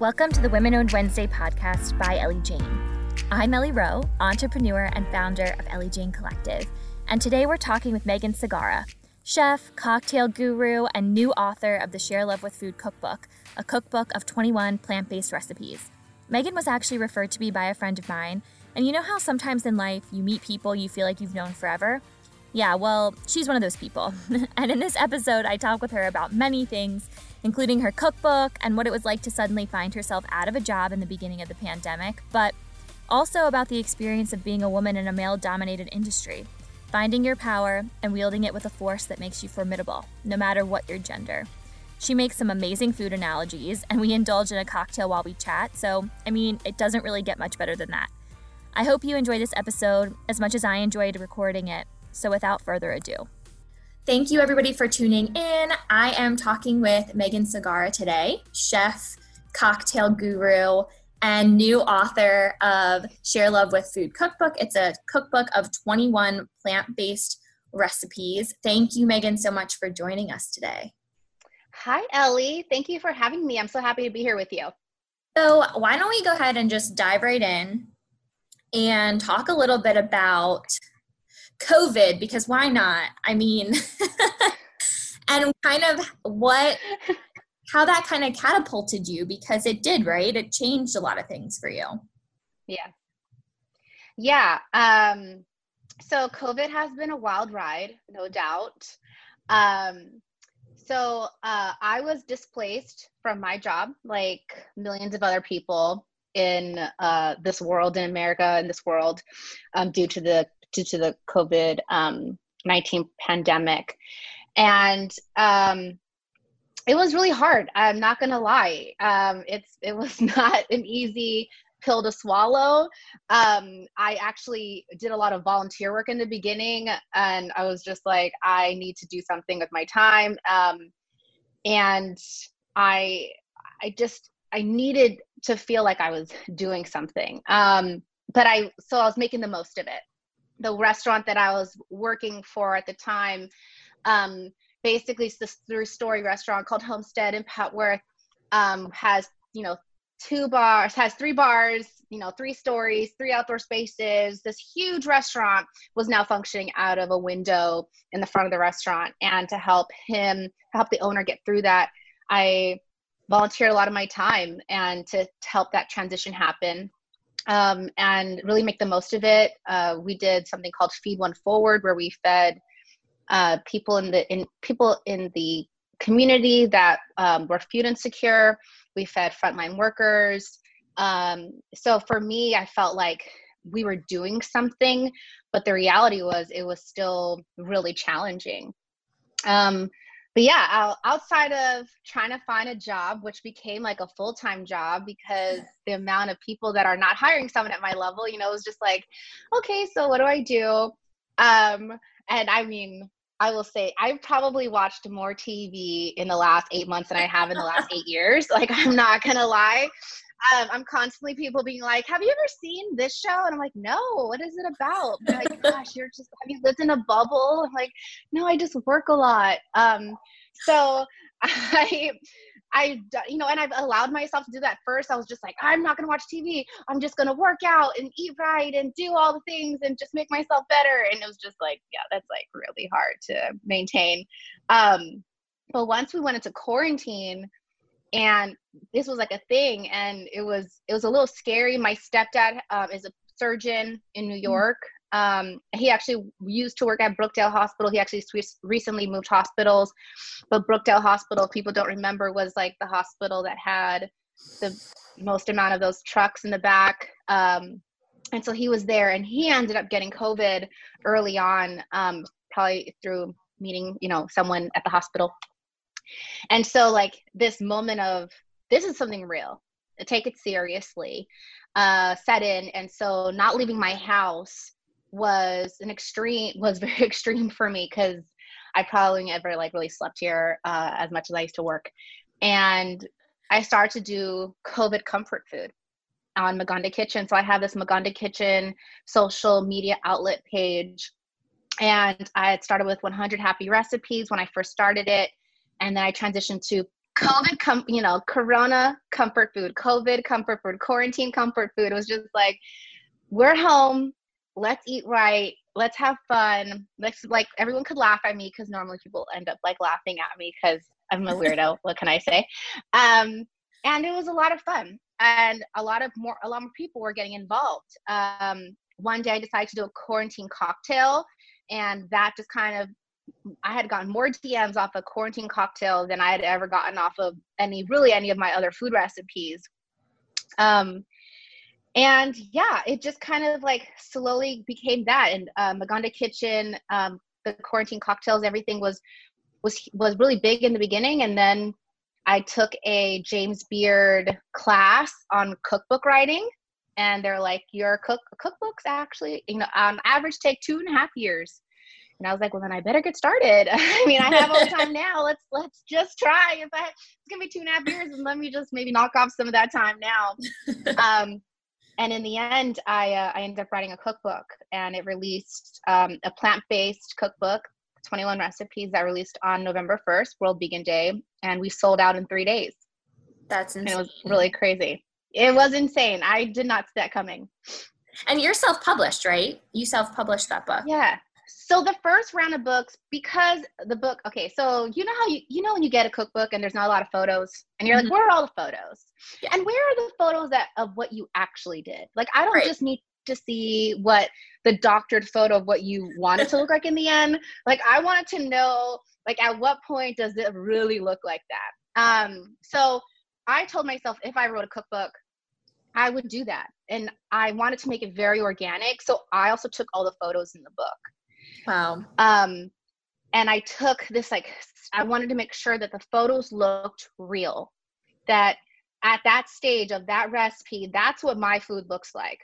Welcome to the Women Owned Wednesday podcast by Ellie Jane. I'm Ellie Rowe, entrepreneur and founder of Ellie Jane Collective, and today we're talking with Megan Segarra, chef, cocktail guru, and new author of the Share Love with Food cookbook, a cookbook of 21 plant based recipes. Megan was actually referred to me by a friend of mine, and you know how sometimes in life you meet people you feel like you've known forever? Yeah, well, she's one of those people. and in this episode, I talk with her about many things, including her cookbook and what it was like to suddenly find herself out of a job in the beginning of the pandemic, but also about the experience of being a woman in a male dominated industry, finding your power and wielding it with a force that makes you formidable, no matter what your gender. She makes some amazing food analogies, and we indulge in a cocktail while we chat, so, I mean, it doesn't really get much better than that. I hope you enjoy this episode as much as I enjoyed recording it. So without further ado, thank you everybody for tuning in. I am talking with Megan Segarra today, chef, cocktail guru, and new author of Share Love with Food cookbook. It's a cookbook of 21 plant based recipes. Thank you, Megan, so much for joining us today. Hi, Ellie. Thank you for having me. I'm so happy to be here with you. So, why don't we go ahead and just dive right in and talk a little bit about COVID because why not? I mean, and kind of what, how that kind of catapulted you because it did, right? It changed a lot of things for you. Yeah. Yeah. Um, so COVID has been a wild ride, no doubt. Um, so uh, I was displaced from my job, like millions of other people in uh, this world, in America, in this world, um, due to the due to the COVID um, 19 pandemic. And um, it was really hard. I'm not going to lie. Um, it's, it was not an easy pill to swallow. Um, I actually did a lot of volunteer work in the beginning, and I was just like, I need to do something with my time. Um, and I, I just, I needed to feel like I was doing something. Um, but I, so I was making the most of it the restaurant that I was working for at the time, um, basically this three story restaurant called Homestead in Petworth, um, has, you know, two bars, has three bars, you know, three stories, three outdoor spaces. This huge restaurant was now functioning out of a window in the front of the restaurant. And to help him, help the owner get through that, I volunteered a lot of my time and to, to help that transition happen um, and really make the most of it. Uh, we did something called Feed One Forward, where we fed uh, people in the in people in the community that um, were food insecure. We fed frontline workers. Um, so for me, I felt like we were doing something, but the reality was it was still really challenging. Um, but yeah, outside of trying to find a job, which became like a full time job because the amount of people that are not hiring someone at my level, you know, it was just like, okay, so what do I do? Um, and I mean, I will say I've probably watched more TV in the last eight months than I have in the last eight years. Like, I'm not gonna lie. Um, I'm constantly people being like, "Have you ever seen this show?" And I'm like, "No, what is it about?" They're like, "Gosh, you're just have you lived in a bubble?" I'm like, "No, I just work a lot." Um, so I, I, you know, and I've allowed myself to do that. First, I was just like, I'm not gonna watch TV. I'm just gonna work out and eat right and do all the things and just make myself better. And it was just like, yeah, that's like really hard to maintain. Um, but once we went into quarantine and this was like a thing and it was it was a little scary. My stepdad um, is a surgeon in new mm. york. Um, he actually used to work at brookdale hospital. He actually recently moved hospitals but brookdale hospital people don't remember was like the hospital that had the most amount of those trucks in the back um, and so he was there and he ended up getting covid early on um, probably through meeting you know someone at the hospital and so like this moment of this is something real. Take it seriously uh set in. And so not leaving my house was an extreme was very extreme for me because i probably never like really slept here uh, as much as i used to work. And i started to do covid comfort food on maganda kitchen. So i have this maganda kitchen social media outlet page. And i had started with 100 happy recipes when i first started it and then I transitioned to COVID, com- you know, Corona comfort food, COVID comfort food, quarantine comfort food. It was just like, we're home. Let's eat right. Let's have fun. Let's like everyone could laugh at me because normally people end up like laughing at me because I'm a weirdo. what can I say? Um, and it was a lot of fun, and a lot of more a lot more people were getting involved. Um, one day I decided to do a quarantine cocktail, and that just kind of I had gotten more DMs off a quarantine cocktail than I had ever gotten off of any really any of my other food recipes. Um, and yeah, it just kind of like slowly became that. And uh, Maganda Kitchen, um, the quarantine cocktails, everything was was was really big in the beginning, and then I took a James Beard class on cookbook writing, and they're like, "Your cook cookbooks actually, you know, on average take two and a half years." And I was like, well, then I better get started. I mean, I have all the time now. Let's let's just try. If I, it's gonna be two and a half years, and let me just maybe knock off some of that time now. um, and in the end, I uh, I ended up writing a cookbook, and it released um, a plant based cookbook, 21 recipes that released on November 1st, World Vegan Day, and we sold out in three days. That's insane. And it was really crazy. It was insane. I did not see that coming. And you're self published, right? You self published that book. Yeah so the first round of books because the book okay so you know how you you know when you get a cookbook and there's not a lot of photos and you're mm-hmm. like where are all the photos yeah. and where are the photos that of what you actually did like i don't right. just need to see what the doctored photo of what you want it to look like in the end like i wanted to know like at what point does it really look like that um so i told myself if i wrote a cookbook i would do that and i wanted to make it very organic so i also took all the photos in the book Wow. Um, and I took this like I wanted to make sure that the photos looked real. That at that stage of that recipe, that's what my food looks like.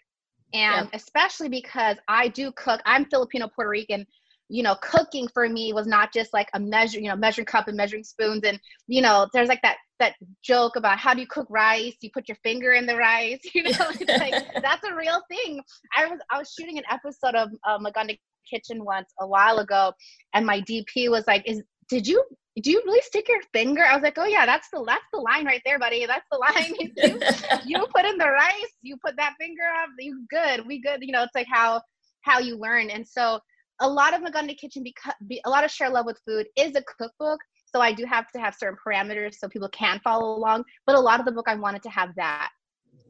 And yeah. especially because I do cook, I'm Filipino Puerto Rican. You know, cooking for me was not just like a measure, you know, measuring cup and measuring spoons. And you know, there's like that that joke about how do you cook rice? You put your finger in the rice. You know, it's like that's a real thing. I was I was shooting an episode of uh, Maganda kitchen once a while ago, and my DP was like, "Is did you do you really stick your finger?" I was like, "Oh yeah, that's the that's the line right there, buddy. That's the line. you, you put in the rice, you put that finger up, you good, we good. You know, it's like how how you learn. And so a lot of Maganda Kitchen, because a lot of share love with food is a cookbook. So I do have to have certain parameters so people can follow along. But a lot of the book, I wanted to have that.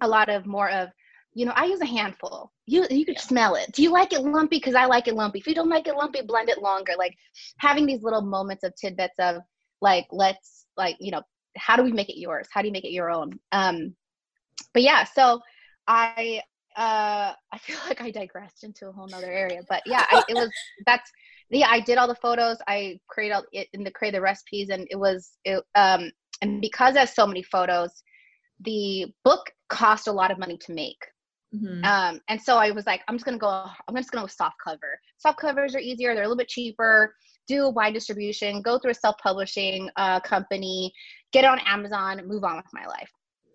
A lot of more of you know, I use a handful. You you could yeah. smell it. Do you like it lumpy? Because I like it lumpy. If you don't like it lumpy, blend it longer. Like having these little moments of tidbits of like, let's like, you know, how do we make it yours? How do you make it your own? Um, but yeah, so I uh I feel like I digressed into a whole nother area. But yeah, I, it was that's yeah, I did all the photos, I created all it and the create the recipes and it was it um and because there's so many photos, the book cost a lot of money to make Mm-hmm. Um, and so I was like, I'm just gonna go. I'm just gonna go soft cover. Soft covers are easier. They're a little bit cheaper. Do a wide distribution. Go through a self-publishing uh, company. Get on Amazon. Move on with my life.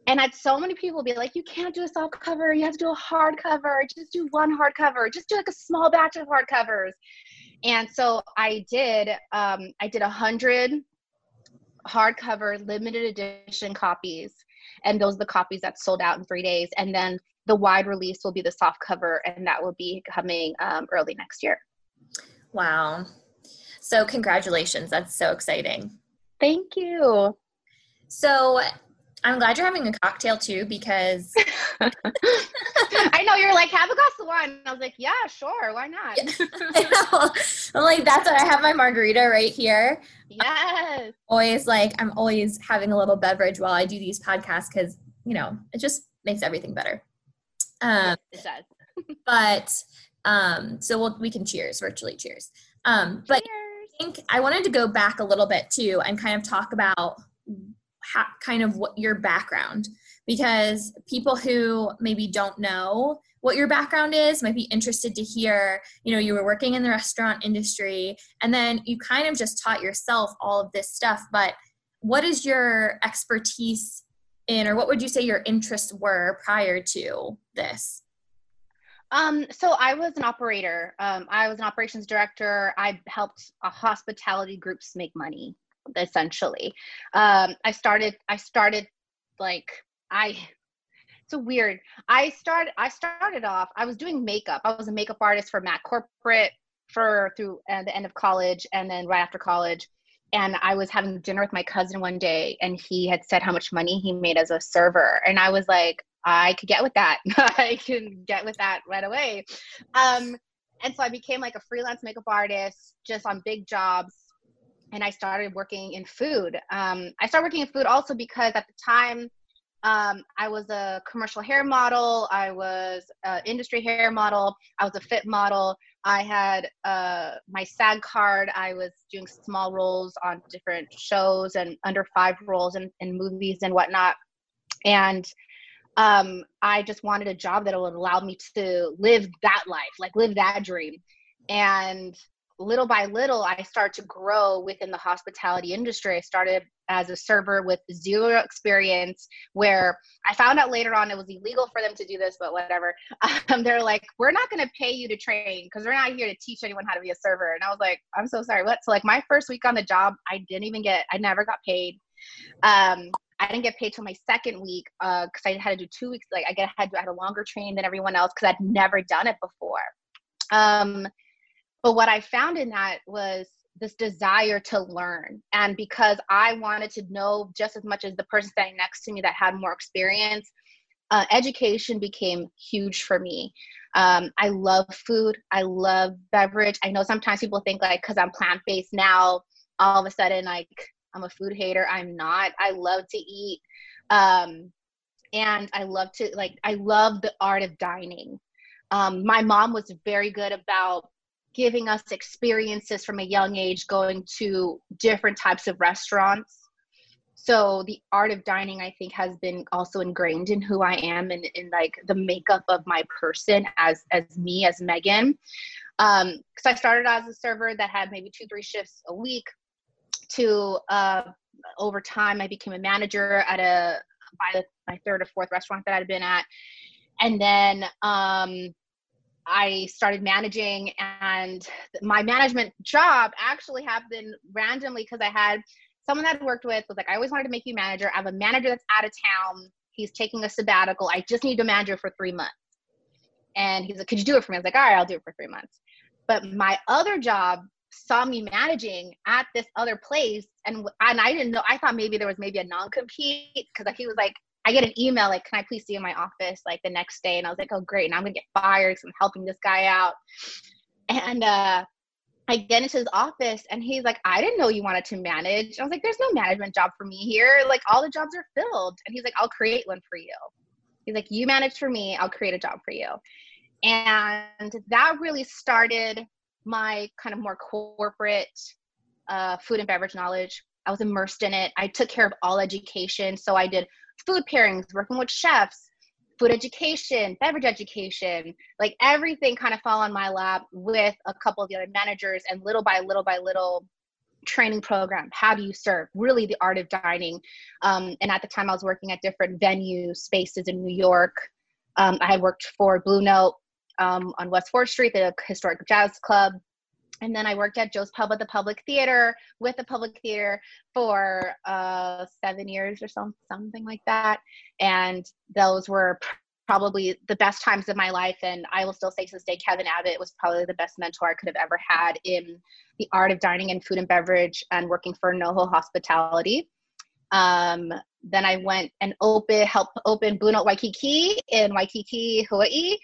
And I had so many people be like, you can't do a soft cover. You have to do a hard cover. Just do one hard cover. Just do like a small batch of hard covers. And so I did. Um, I did a hundred hardcover limited edition copies and those are the copies that sold out in three days and then the wide release will be the soft cover, and that will be coming um, early next year. Wow. So, congratulations. That's so exciting. Thank you. So, I'm glad you're having a cocktail too because I know you're like, have a glass of wine. I was like, yeah, sure, why not? I'm like, that's what I have my margarita right here. Yes. I'm always like, I'm always having a little beverage while I do these podcasts because, you know, it just makes everything better. Um, it does. but um, so we'll, we can cheers virtually. Cheers. Um, but cheers. I think I wanted to go back a little bit too and kind of talk about how, kind of what your background because people who maybe don't know what your background is might be interested to hear you know you were working in the restaurant industry and then you kind of just taught yourself all of this stuff but what is your expertise in or what would you say your interests were prior to this um, so I was an operator. Um, I was an operations director. I helped hospitality groups make money. essentially. Um, I started, I started like, I, so weird. I started, I started off, I was doing makeup. I was a makeup artist for Mac Corporate for through uh, the end of college and then right after college and I was having dinner with my cousin one day, and he had said how much money he made as a server, and I was like, I could get with that. I can get with that right away. Um, and so I became like a freelance makeup artist, just on big jobs, and I started working in food. Um, I started working in food also because at the time um, I was a commercial hair model. I was an industry hair model. I was a fit model. I had uh, my SAG card. I was doing small roles on different shows and under five roles in, in movies and whatnot. And um, I just wanted a job that would allow me to live that life, like live that dream. And little by little, I started to grow within the hospitality industry. I started as a server with zero experience, where I found out later on it was illegal for them to do this, but whatever. Um, they're like, we're not going to pay you to train because we're not here to teach anyone how to be a server. And I was like, I'm so sorry. What? So, like, my first week on the job, I didn't even get, I never got paid. Um, I didn't get paid till my second week because uh, I had to do two weeks. Like I get had, I had a longer train than everyone else because I'd never done it before. Um, but what I found in that was this desire to learn. And because I wanted to know just as much as the person standing next to me that had more experience, uh, education became huge for me. Um, I love food. I love beverage. I know sometimes people think like because I'm plant based now, all of a sudden like I'm a food hater. I'm not. I love to eat. Um, and I love to like I love the art of dining. Um, my mom was very good about giving us experiences from a young age going to different types of restaurants. So the art of dining i think has been also ingrained in who i am and in like the makeup of my person as as me as megan. Um because i started as a server that had maybe two three shifts a week to uh over time i became a manager at a by the, my third or fourth restaurant that i'd been at. And then um I started managing, and my management job actually happened randomly because I had someone that I worked with was like, I always wanted to make you manager. I have a manager that's out of town. He's taking a sabbatical. I just need a manager for three months. And he's like, Could you do it for me? I was like, All right, I'll do it for three months. But my other job saw me managing at this other place, and and I didn't know. I thought maybe there was maybe a non compete because he was like, I get an email like, "Can I please see you in my office?" Like the next day, and I was like, "Oh, great!" And I'm gonna get fired because I'm helping this guy out. And uh, I get into his office, and he's like, "I didn't know you wanted to manage." I was like, "There's no management job for me here. Like all the jobs are filled." And he's like, "I'll create one for you." He's like, "You manage for me. I'll create a job for you." And that really started my kind of more corporate uh, food and beverage knowledge. I was immersed in it. I took care of all education. So I did food pairings, working with chefs, food education, beverage education, like everything kind of fell on my lap with a couple of the other managers and little by little by little training program how do you serve? Really the art of dining. Um, and at the time i was working at different venue spaces in new york. Um, i had worked for blue note um, on west 4th street the historic jazz club and then I worked at Joe's Pub at the Public Theater with the Public Theater for uh, seven years or some, something like that. And those were probably the best times of my life. And I will still say to this day, Kevin Abbott was probably the best mentor I could have ever had in the art of dining and food and beverage and working for NoHo Hospitality. Um, then I went and open, helped open Blue Waikiki in Waikiki, Hawaii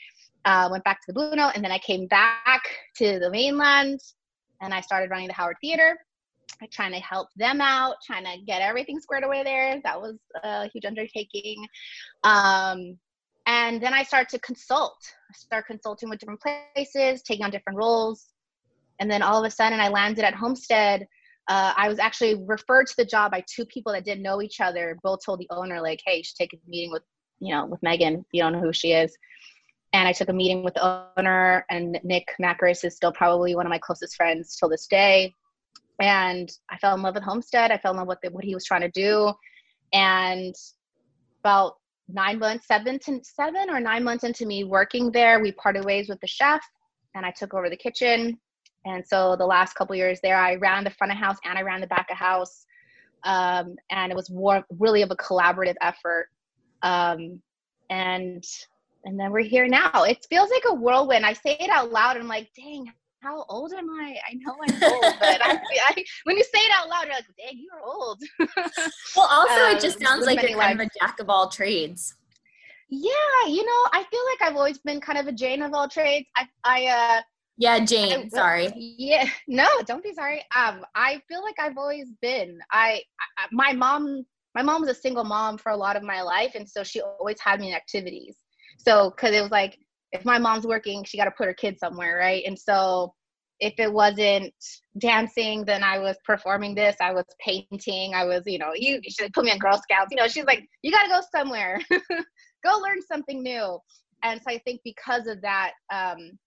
uh, went back to the Blue Note, and then I came back to the mainland and I started running the Howard Theater. Trying to help them out, trying to get everything squared away there. That was a huge undertaking. Um, and then I started to consult. I started consulting with different places, taking on different roles. And then all of a sudden, I landed at Homestead. Uh, I was actually referred to the job by two people that didn't know each other. Both told the owner, like, "Hey, you should take a meeting with, you know, with Megan. You don't know who she is." And I took a meeting with the owner, and Nick Macris is still probably one of my closest friends till this day. And I fell in love with Homestead. I fell in love with what he was trying to do. And about nine months, seven to seven or nine months into me working there, we parted ways with the chef, and I took over the kitchen. and so the last couple years there, I ran the front of house and I ran the back of house. Um, and it was really of a collaborative effort. Um, and and then we're here now. It feels like a whirlwind. I say it out loud and I'm like, dang, how old am I? I know I'm old, but I, I, when you say it out loud, you're like, dang, you're old. well, also, um, it just sounds like you're kind lives. of a jack of all trades. Yeah, you know, I feel like I've always been kind of a Jane of all trades. I, I, uh, yeah, Jane. I, sorry. Yeah, no, don't be sorry. Um, I feel like I've always been. I, I, my mom, my mom was a single mom for a lot of my life, and so she always had me in activities. So, because it was like, if my mom's working, she got to put her kid somewhere, right? And so, if it wasn't dancing, then I was performing this. I was painting. I was, you know, you, should put me in Girl Scouts. You know, she's like, you got to go somewhere, go learn something new. And so I think because of that, um,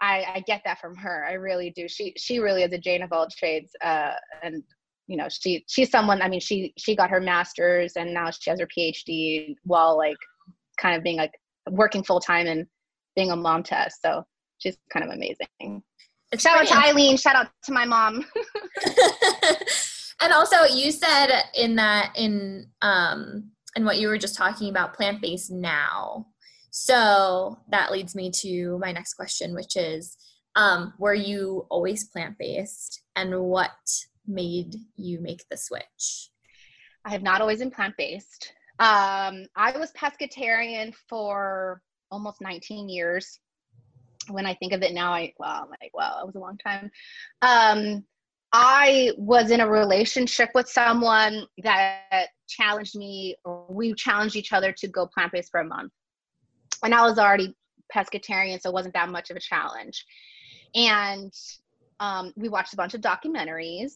I, I get that from her. I really do. She she really is a Jane of all trades. Uh, and you know, she she's someone. I mean, she she got her master's and now she has her PhD while like kind of being like working full time and being a mom to us. So she's kind of amazing. It's shout out to Eileen. Shout out to my mom. and also, you said in that in um in what you were just talking about, plant based now. So that leads me to my next question, which is um, Were you always plant based? And what made you make the switch? I have not always been plant based. Um, I was pescatarian for almost 19 years. When I think of it now, I well, I'm like, wow, it was a long time. Um, I was in a relationship with someone that challenged me, or we challenged each other to go plant based for a month and I was already pescatarian, so it wasn't that much of a challenge. And um, we watched a bunch of documentaries.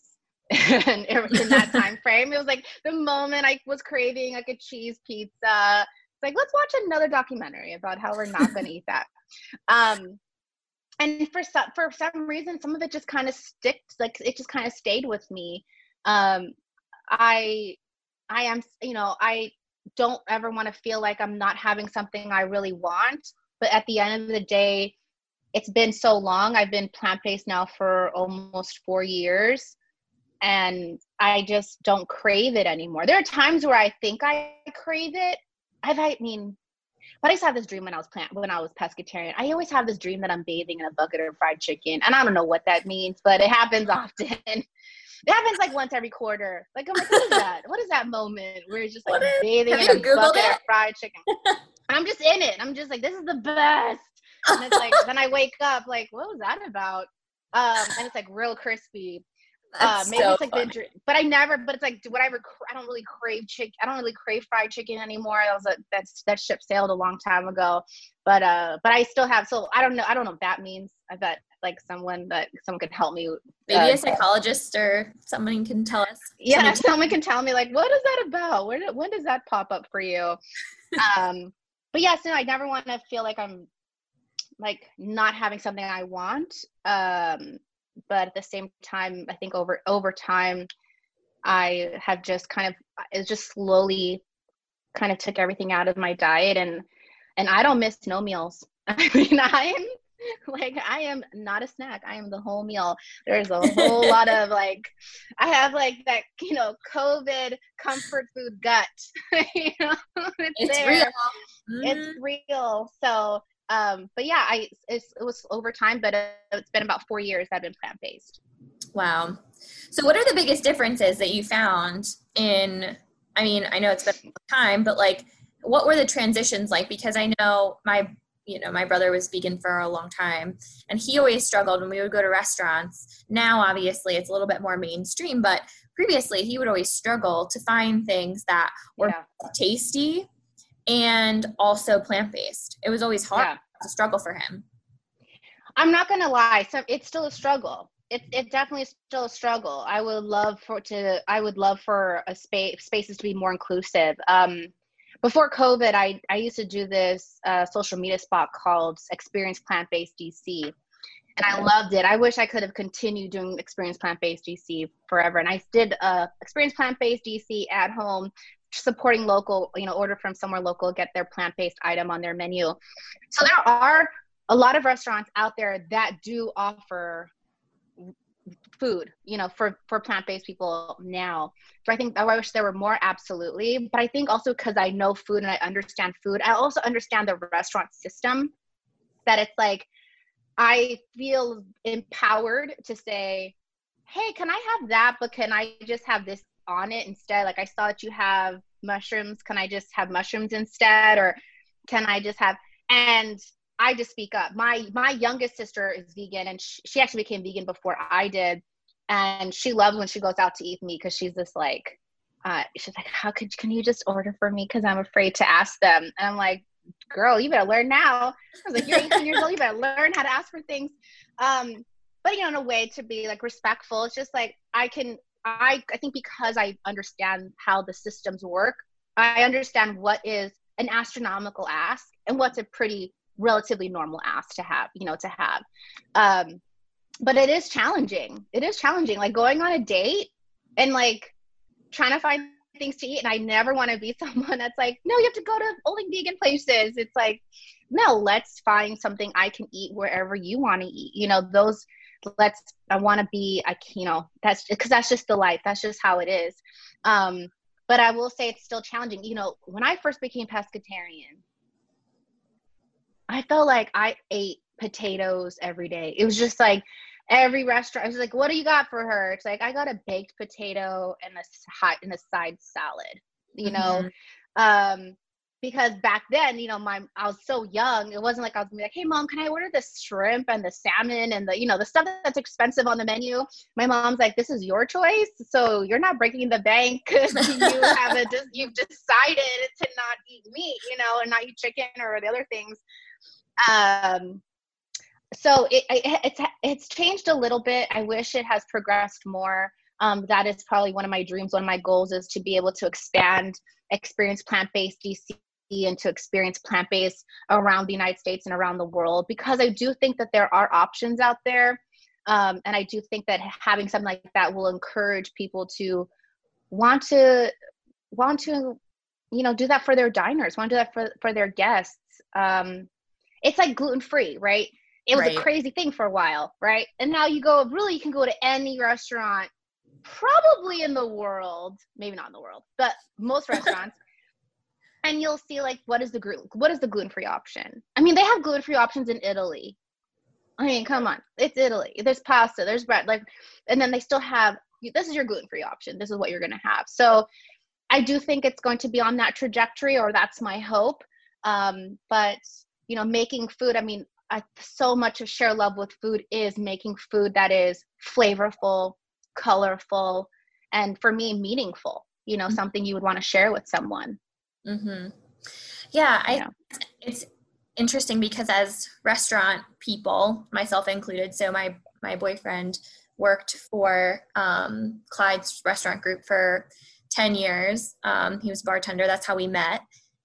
and in that time frame, it was like the moment I was craving like a cheese pizza. It's like let's watch another documentary about how we're not going to eat that. Um, and for some for some reason, some of it just kind of sticks. Like it just kind of stayed with me. Um, I I am you know I don't ever want to feel like I'm not having something I really want. But at the end of the day, it's been so long. I've been plant based now for almost four years, and I just don't crave it anymore. There are times where I think I crave it. I've, I mean, but I used to have this dream when I was plant when I was pescatarian. I always have this dream that I'm bathing in a bucket of fried chicken, and I don't know what that means, but it happens often. It happens like once every quarter. Like I'm like, what is that? What is that moment where it's just like is, bathing in a Googled bucket it? of fried chicken? I'm just in it. I'm just like, this is the best. And it's like, then I wake up like, what was that about? Um, and it's like real crispy. Uh, maybe so it's like funny. the, but I never. But it's like, do whatever. I don't really crave chick. I don't really crave fried chicken anymore. That was a that's that ship sailed a long time ago. But uh, but I still have. So I don't know. I don't know what that means. I bet like someone that someone could help me. Maybe uh, a psychologist or someone can tell us. Yeah, someone, someone can tell me like, what is that about? Where did, when does that pop up for you? um, but yes, no, I never want to feel like I'm like not having something I want. Um, but at the same time, I think over over time, I have just kind of it just slowly kind of took everything out of my diet and and I don't miss no meals. I mean, I'm like I am not a snack. I am the whole meal. There's a whole lot of like I have like that, you know, COVID comfort food gut. you know, it's, it's real. Mm-hmm. It's real. So um but yeah, I it was over time, but it's been about four years I've been plant based. Wow. So what are the biggest differences that you found in I mean, I know it's been a time, but like what were the transitions like? Because I know my you know my brother was vegan for a long time and he always struggled when we would go to restaurants now obviously it's a little bit more mainstream but previously he would always struggle to find things that were yeah. tasty and also plant-based it was always hard yeah. to struggle for him i'm not gonna lie so it's still a struggle it, it definitely is still a struggle i would love for to i would love for a space spaces to be more inclusive um before COVID, I, I used to do this uh, social media spot called Experience Plant Based DC. And I loved it. I wish I could have continued doing Experience Plant Based DC forever. And I did uh, Experience Plant Based DC at home, supporting local, you know, order from somewhere local, get their plant based item on their menu. So there are a lot of restaurants out there that do offer food you know for for plant-based people now so i think i wish there were more absolutely but i think also because i know food and i understand food i also understand the restaurant system that it's like i feel empowered to say hey can i have that but can i just have this on it instead like i saw that you have mushrooms can i just have mushrooms instead or can i just have and I just speak up. My my youngest sister is vegan, and she, she actually became vegan before I did, and she loves when she goes out to eat me because she's just like, uh, she's like, how could can you just order for me? Because I'm afraid to ask them, and I'm like, girl, you better learn now. I was like, you're 18 years old, you better learn how to ask for things. Um, but you know, in a way to be like respectful. It's just like I can. I I think because I understand how the systems work, I understand what is an astronomical ask and what's a pretty relatively normal ask to have, you know, to have. Um, but it is challenging. It is challenging. Like going on a date and like trying to find things to eat. And I never want to be someone that's like, no, you have to go to only vegan places. It's like, no, let's find something I can eat wherever you want to eat. You know, those let's I want to be I you know, that's because that's just the life. That's just how it is. Um, but I will say it's still challenging. You know, when I first became pescatarian, I felt like I ate potatoes every day. It was just like every restaurant. I was like, "What do you got for her?" It's like I got a baked potato and a hot and a side salad. You know, mm-hmm. um, because back then, you know, my I was so young. It wasn't like I was like, "Hey, mom, can I order the shrimp and the salmon and the you know the stuff that's expensive on the menu?" My mom's like, "This is your choice, so you're not breaking the bank because you have a just you've decided to not eat meat, you know, and not eat chicken or the other things." Um, so it, it, it's it's changed a little bit. I wish it has progressed more. Um, that is probably one of my dreams. One of my goals is to be able to expand, experience plant-based DC and to experience plant-based around the United States and around the world because I do think that there are options out there. Um, and I do think that having something like that will encourage people to want to want to you know do that for their diners want to do that for, for their guests um, it's like gluten free, right? It was right. a crazy thing for a while, right? And now you go, really, you can go to any restaurant, probably in the world, maybe not in the world, but most restaurants. And you'll see like what is the gluten what is the gluten-free option? I mean they have gluten-free options in italy. I mean come on. It's italy. There's pasta there's bread like and then they still have this is your gluten-free option. This is what you're going to have. So i do think it's going to be on that trajectory or that's my hope. Um, but you know making food i mean I, so much of share love with food is making food that is flavorful colorful and for me meaningful you know mm-hmm. something you would want to share with someone mm-hmm. yeah i yeah. it's interesting because as restaurant people myself included so my my boyfriend worked for um, clyde's restaurant group for 10 years um, he was bartender that's how we met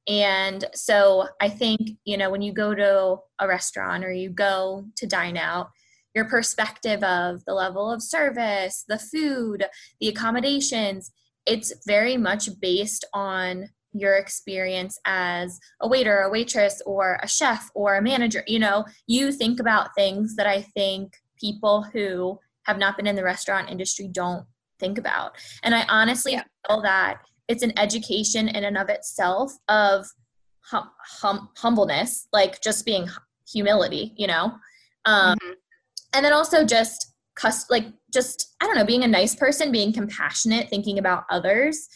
and so I think, you know, when you go to a restaurant or you go to dine out, your perspective of the level of service, the food, the accommodations, it's very much based on your experience as a waiter, a waitress, or a chef, or a manager. You know, you think about things that I think people who have not been in the restaurant industry don't think about. And I honestly yeah. feel that it's an education in and of itself of hum, hum, humbleness, like just being humility, you know? Um, mm-hmm. And then also just cus- like just, I don't know, being a nice person, being compassionate, thinking about others.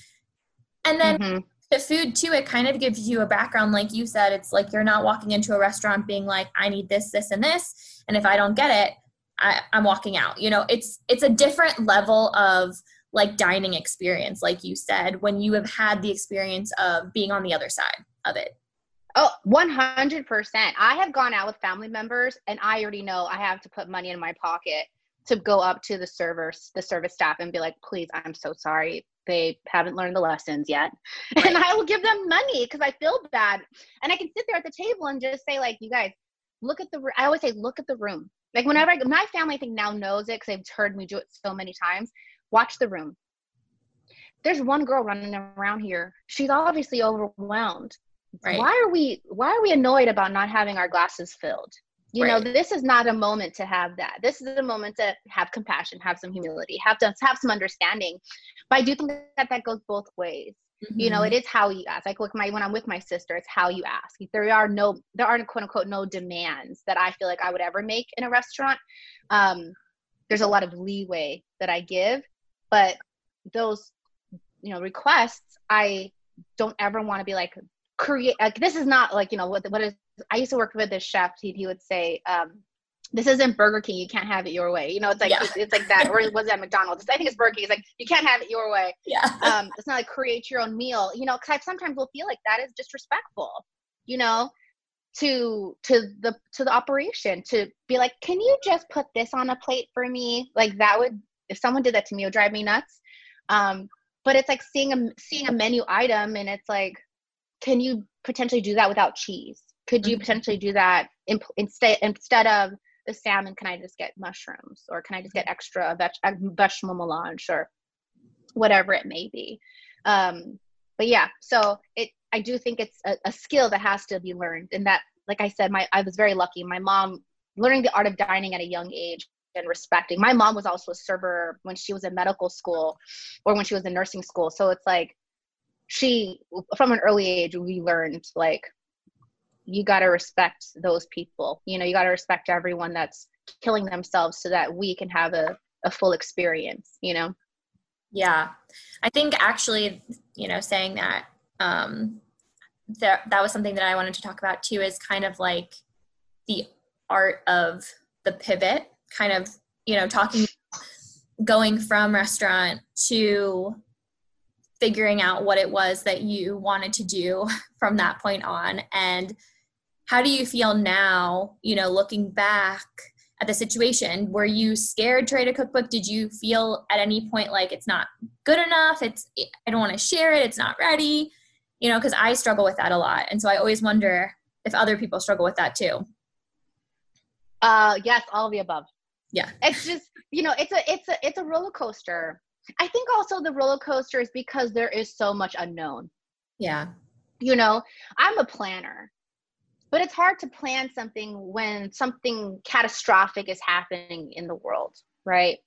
And then mm-hmm. The food too, it kind of gives you a background. Like you said, it's like you're not walking into a restaurant being like, I need this, this, and this. And if I don't get it, I, I'm walking out. You know, it's it's a different level of like dining experience like you said when you have had the experience of being on the other side of it oh 100% i have gone out with family members and i already know i have to put money in my pocket to go up to the servers the service staff and be like please i'm so sorry they haven't learned the lessons yet right. and i will give them money because i feel bad and i can sit there at the table and just say like you guys look at the i always say look at the room like whenever I, my family i think now knows it because they've heard me do it so many times Watch the room. There's one girl running around here. She's obviously overwhelmed. Right. Why are we why are we annoyed about not having our glasses filled? You right. know, this is not a moment to have that. This is a moment to have compassion, have some humility, have to have some understanding. But I do think that that goes both ways. Mm-hmm. You know, it mm-hmm. how you ask. Like with my when I'm with my sister, it's how you ask. There are no there aren't quote unquote no demands that I feel like I would ever make in a restaurant. Um, there's a lot of leeway that I give, but those you know requests I don't ever want to be like create like this is not like you know what what is I used to work with this chef he, he would say um this isn't Burger King. You can't have it your way. You know, it's like yeah. it's, it's, like that, or was that McDonald's? I think it's Burger King. It's like you can't have it your way. Yeah. Um, it's not like create your own meal. You know, because I sometimes will feel like that is disrespectful. You know, to to the to the operation to be like, can you just put this on a plate for me? Like that would if someone did that to me, it would drive me nuts. Um, but it's like seeing a seeing a menu item and it's like, can you potentially do that without cheese? Could you mm-hmm. potentially do that in, instead instead of the salmon, can I just get mushrooms or can I just get extra veg- vegetable melange or whatever it may be? Um, but yeah, so it, I do think it's a, a skill that has to be learned. And that, like I said, my, I was very lucky. My mom learning the art of dining at a young age and respecting. My mom was also a server when she was in medical school or when she was in nursing school. So it's like she, from an early age, we learned like you got to respect those people. You know you got to respect everyone that's killing themselves so that we can have a, a full experience you know? Yeah. I think actually you know saying that um that that was something that i wanted to talk about too is kind of like the art of the pivot kind of you know talking going from restaurant to figuring out what it was that you wanted to do from that point on and how do you feel now you know looking back at the situation? Were you scared to write a cookbook? Did you feel at any point like it's not good enough? It's i don't want to share it it's not ready you know because i struggle with that a lot and so i always wonder if other people struggle with that too. Uh yes all of the above. Yeah. It's just you know it's a it's a it's a roller coaster. I think also the roller coaster is because there is so much unknown. Yeah. You know i'm a planner but it's hard to plan something when something catastrophic is happening in the world right?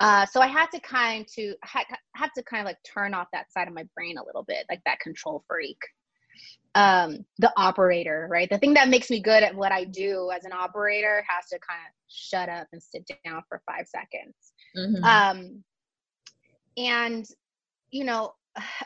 Uh, so i had to kind to ha- have to kind of like turn off that side of my brain a little bit like that control freak um the operator right? The thing that makes me good at what i do as an operator has to kind of shut up and sit down for five seconds. Mm-hmm. um and you know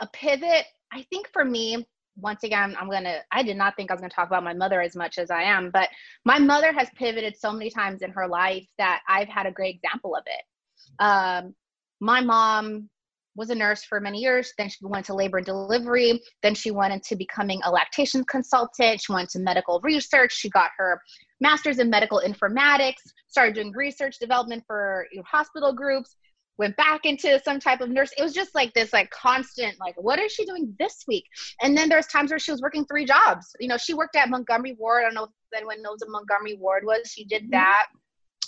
a pivot i think for me once again, I'm gonna, I did not think I was gonna talk about my mother as much as I am, but my mother has pivoted so many times in her life that I've had a great example of it. Um, my mom was a nurse for many years. Then she went to labor and delivery. Then she went into becoming a lactation consultant. She went to medical research. She got her master's in medical informatics, started doing research development for hospital groups went back into some type of nurse. It was just like this, like constant, like, what is she doing this week? And then there's times where she was working three jobs. You know, she worked at Montgomery Ward. I don't know if anyone knows what Montgomery Ward was. She did mm-hmm. that.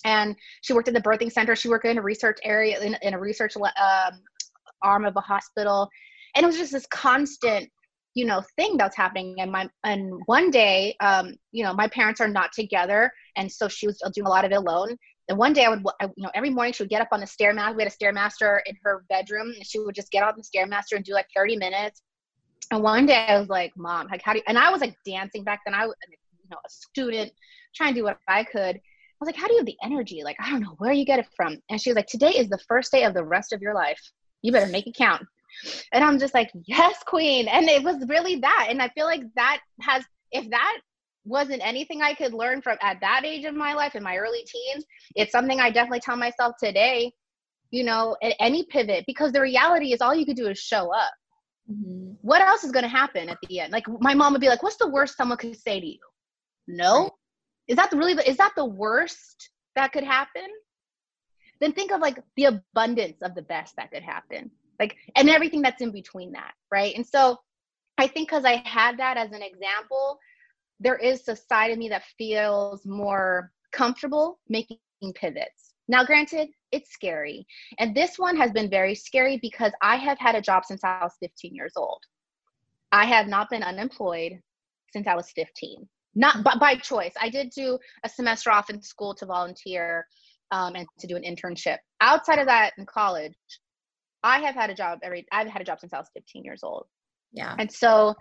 And she worked at the birthing center. She worked in a research area, in, in a research um, arm of a hospital. And it was just this constant, you know, thing that's happening. And my, and one day, um, you know, my parents are not together. And so she was doing a lot of it alone. And one day I would, I, you know, every morning she would get up on the stairmaster. We had a stairmaster in her bedroom, and she would just get on the stairmaster and do like 30 minutes. And one day I was like, "Mom, like how do?" You, and I was like dancing back then. I was, you know, a student trying to do what I could. I was like, "How do you have the energy? Like, I don't know where you get it from." And she was like, "Today is the first day of the rest of your life. You better make it count." And I'm just like, "Yes, queen." And it was really that. And I feel like that has, if that wasn't anything I could learn from at that age of my life in my early teens. It's something I definitely tell myself today, you know, at any pivot, because the reality is all you could do is show up. Mm-hmm. What else is going to happen at the end? Like my mom would be like, "What's the worst someone could say to you?" No, is that the really is that the worst that could happen? Then think of like the abundance of the best that could happen, like and everything that's in between that, right? And so I think because I had that as an example, there is a side of me that feels more comfortable making pivots. Now, granted, it's scary. And this one has been very scary because I have had a job since I was 15 years old. I have not been unemployed since I was 15. not by, by choice. I did do a semester off in school to volunteer um, and to do an internship. Outside of that, in college, I have had a job every. I've had a job since I was 15 years old. Yeah. And so,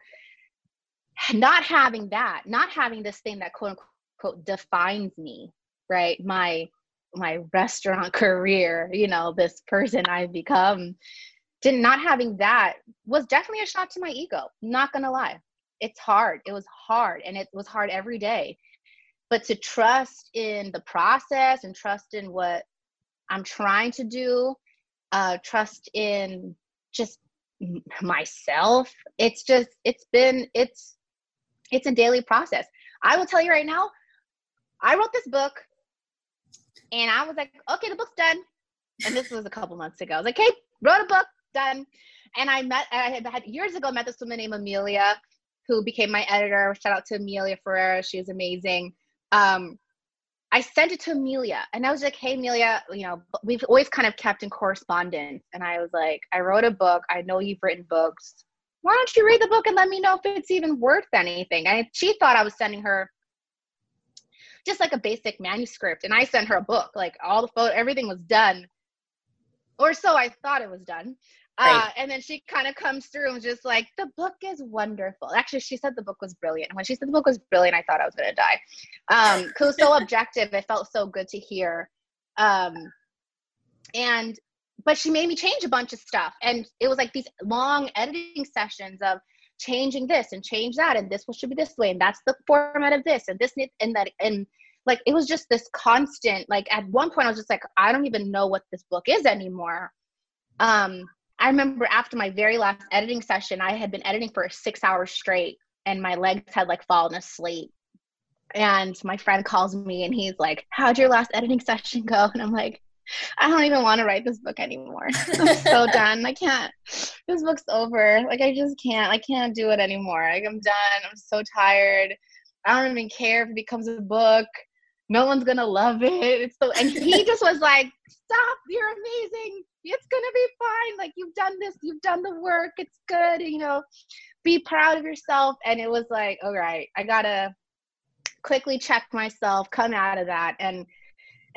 not having that, not having this thing that quote unquote defines me, right? My my restaurant career, you know, this person I've become. Did not having that was definitely a shot to my ego. Not gonna lie it's hard. It was hard and it was hard every day. But to trust in the process and trust in what I'm trying to do, uh, trust in just myself. It's just, it's been, it's, it's a daily process. I will tell you right now, I wrote this book and I was like, okay, the book's done. And this was a couple months ago. I was like, okay, wrote a book, done. And I met, I had, years ago met this woman named Amelia who became my editor. Shout out to Amelia Ferreira. She was amazing. Um, I sent it to Amelia and I was like, hey, Amelia, you know, we've always kind of kept in correspondence. And I was like, I wrote a book. I know you've written books. Why don't you read the book and let me know if it's even worth anything? And she thought I was sending her just like a basic manuscript. And I sent her a book, like all the photo, everything was done. Or so I thought it was done. Uh, and then she kind of comes through and was just like, the book is wonderful. Actually, she said the book was brilliant. When she said the book was brilliant, I thought I was going to die. Um, it was so objective. It felt so good to hear. Um, and, but she made me change a bunch of stuff. And it was like these long editing sessions of changing this and change that. And this should be this way. And that's the format of this and this and that. And like, it was just this constant, like at one point I was just like, I don't even know what this book is anymore. Um, I remember after my very last editing session, I had been editing for six hours straight and my legs had like fallen asleep. And my friend calls me and he's like, How'd your last editing session go? And I'm like, I don't even want to write this book anymore. I'm so done. I can't. This book's over. Like I just can't. I can't do it anymore. Like I'm done. I'm so tired. I don't even care if it becomes a book. No one's gonna love it. It's so and he just was like, Stop, you're amazing it's gonna be fine like you've done this you've done the work it's good you know be proud of yourself and it was like all right i gotta quickly check myself come out of that and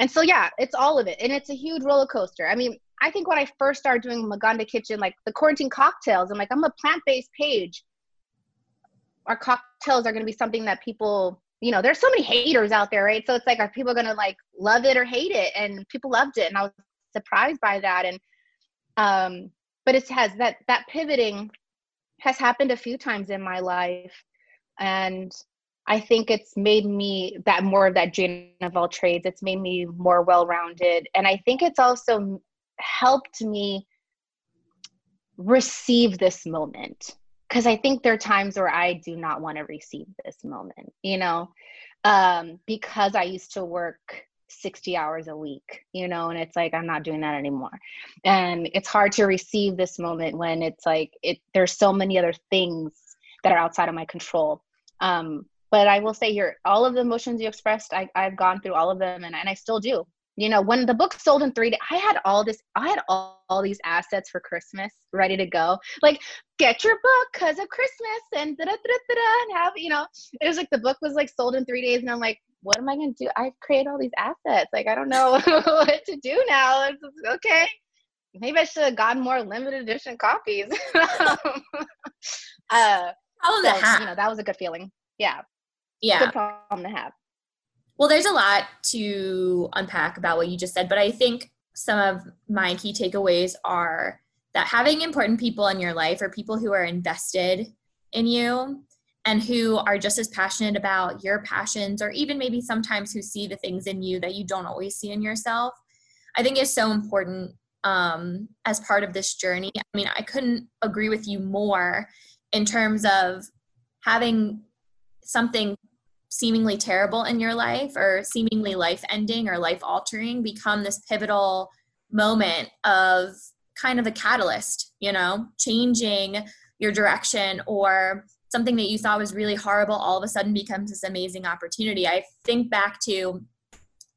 and so yeah it's all of it. And it's a huge roller coaster. I mean i think when i first started doing maganda kitchen like the quarantine cocktails i'm like i'm a plant-based page. Our cocktails are going to be something that people you know there's so many haters out there right? So it's like are people going to like love it or hate it? And people loved it and i was surprised by that. And um but it has that that pivoting has happened a few times in my life. And i think it's made me that more of that jane of all trades it's made me more well-rounded and i think it's also helped me receive this moment because i think there are times where i do not want to receive this moment you know um, because i used to work 60 hours a week, you know, and it's like I'm not doing that anymore. And it's hard to receive this moment when it's like it there's so many other things that are outside of my control. Um, but I will say here, all of the emotions you expressed, I, I've gone through all of them and, and I still do. You know, when the book sold in three days, I had all this, I had all, all these assets for Christmas ready to go. Like, get your book because of Christmas and da da da da and have, you know, it was like the book was like sold in three days. And I'm like, what am I going to do? I create all these assets. Like, I don't know what to do now. It's okay. Maybe I should have gotten more limited edition copies. uh, problem so. You know, that was a good feeling. Yeah. Yeah. Good problem to have. Well, there's a lot to unpack about what you just said, but I think some of my key takeaways are that having important people in your life or people who are invested in you and who are just as passionate about your passions or even maybe sometimes who see the things in you that you don't always see in yourself i think is so important um, as part of this journey i mean i couldn't agree with you more in terms of having something seemingly terrible in your life or seemingly life ending or life altering become this pivotal moment of kind of a catalyst you know changing your direction or something that you thought was really horrible all of a sudden becomes this amazing opportunity. I think back to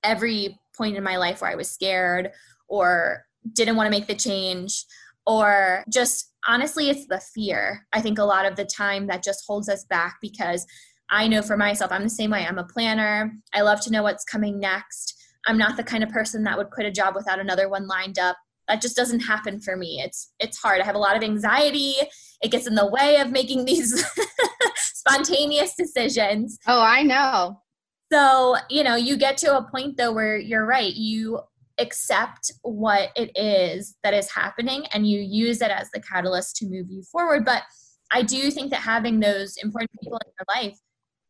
every point in my life where I was scared or didn't want to make the change or just honestly it's the fear i think a lot of the time that just holds us back because I know for myself, I'm the same way. I'm a planner. I love to know what's coming next. I'm not the kind of person that would quit a job without another one lined up. That just doesn't happen for me. It's it's hard. I have a lot of anxiety. It gets in the way of making these spontaneous decisions. Oh, I know. So, you know, you get to a point though where you're right. You accept what it is that is happening and you use it as the catalyst to move you forward. But I do think that having those important people in your life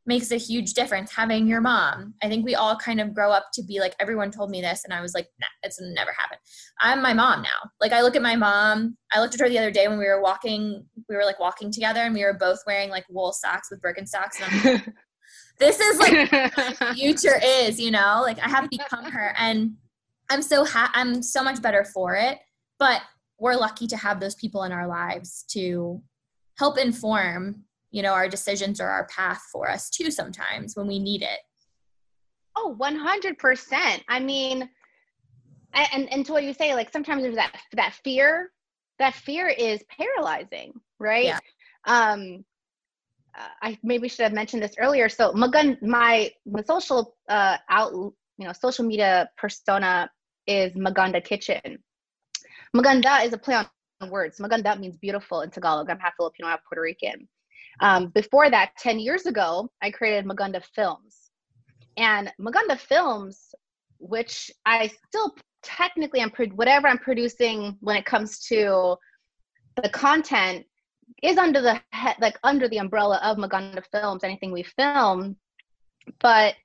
makes a huge difference. Having your mom, I think we all kind of grow up to be like, everyone told me this, and I was like, nah, it's never happened. I'm my mom now. Like, I look at my mom, I looked at her the other day when we were walking, we were like walking together, and we were both wearing like wool socks with Birkenstocks. And I'm this is like future is, you know, like I have become her. And I'm so ha- I'm so much better for it. But we're lucky to have those people in our lives to help inform, you know, our decisions or our path for us too sometimes when we need it. Oh, 100%. I mean, and, and to what you say, like sometimes there's that, that fear, that fear is paralyzing, right? Yeah. Um, I maybe should have mentioned this earlier. So Magun, my, my social uh, out, you know, social media persona is Maganda Kitchen. Maganda is a play on words. Maganda means beautiful in Tagalog. I'm half Filipino, half Puerto Rican. Um, before that, 10 years ago, I created Maganda Films. And Maganda Films, which I still technically am whatever I'm producing when it comes to the content is under the head like under the umbrella of Maganda Films, anything we film. But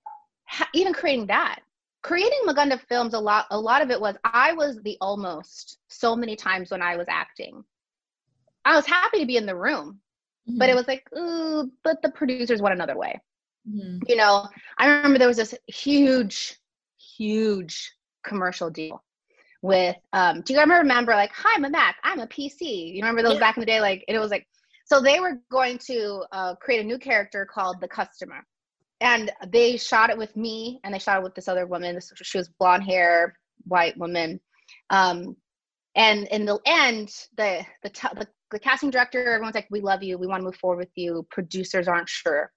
ha- even creating that creating Maganda films a lot a lot of it was I was the almost so many times when I was acting. I was happy to be in the room, mm-hmm. but it mm-hmm. was like, ooh, but the producers went another way. Mm-hmm. You know, I remember there was this huge, huge commercial deal with um do you guys remember like hi i'm a mac i'm a pc you remember those yeah. back in the day like it was like so they were going to uh, create a new character called the customer and they shot it with me and they shot it with this other woman she was blonde hair white woman um, and in the end the, the the the casting director everyone's like we love you. We want to move forward with you. Producers aren't sure.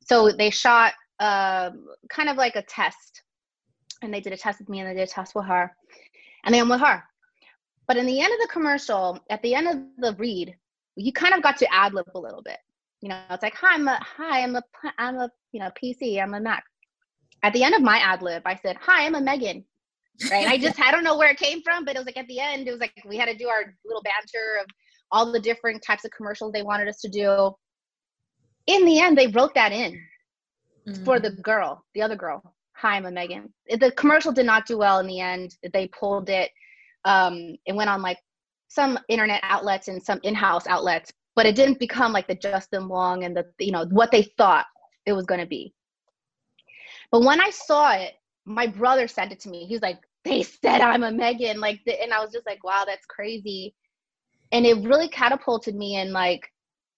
So they shot um, kind of like a test. And they did a test with me and they did a test with her. And they went with her. But in the end of the commercial at the end of the read you kind of got to ad lib a little bit. You know it's like hi i'm a hi i'm a i'm a you know pc i'm a mac. At the end of my ad lib i said hi i'm a megan. Right? I just i don't know where it came from but it was like at the end it was like we had to do our little banter of all the different types of commercials they wanted us to do in the end they wrote that in mm-hmm. for the girl the other girl hi i'm a megan the commercial did not do well in the end they pulled it um it went on like some internet outlets and some in-house outlets but it didn't become like the Justin Long and the you know what they thought it was going to be. But when I saw it, my brother sent it to me. He's like, "They said I'm a Megan," like, and I was just like, "Wow, that's crazy." And it really catapulted me and like,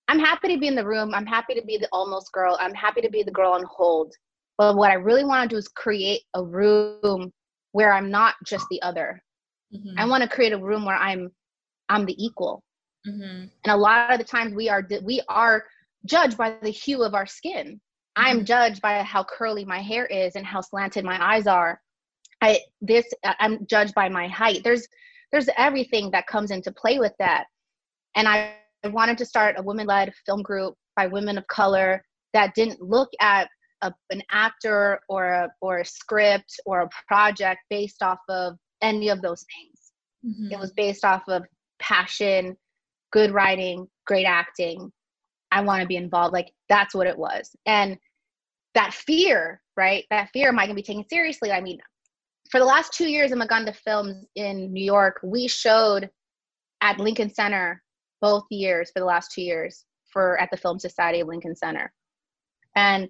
I'm happy to be in the room. I'm happy to be the almost girl. I'm happy to be the girl on hold. But what I really want to do is create a room where I'm not just the other. Mm-hmm. I want to create a room where I'm I'm the equal Mm-hmm. And a lot of the times we are we are judged by the hue of our skin. Mm-hmm. I'm judged by how curly my hair is and how slanted my eyes are. I this I'm judged by my height. There's there's everything that comes into play with that. And I wanted to start a women-led film group by women of color that didn't look at a, an actor or a, or a script or a project based off of any of those things. Mm-hmm. It was based off of passion, good writing, great acting. I want to be involved. Like that's what it was. And that fear, right? That fear, am I going to be taken seriously? I mean, for the last two years in Maganda Films in New York, we showed at Lincoln Center both years for the last two years for at the Film Society of Lincoln Center. And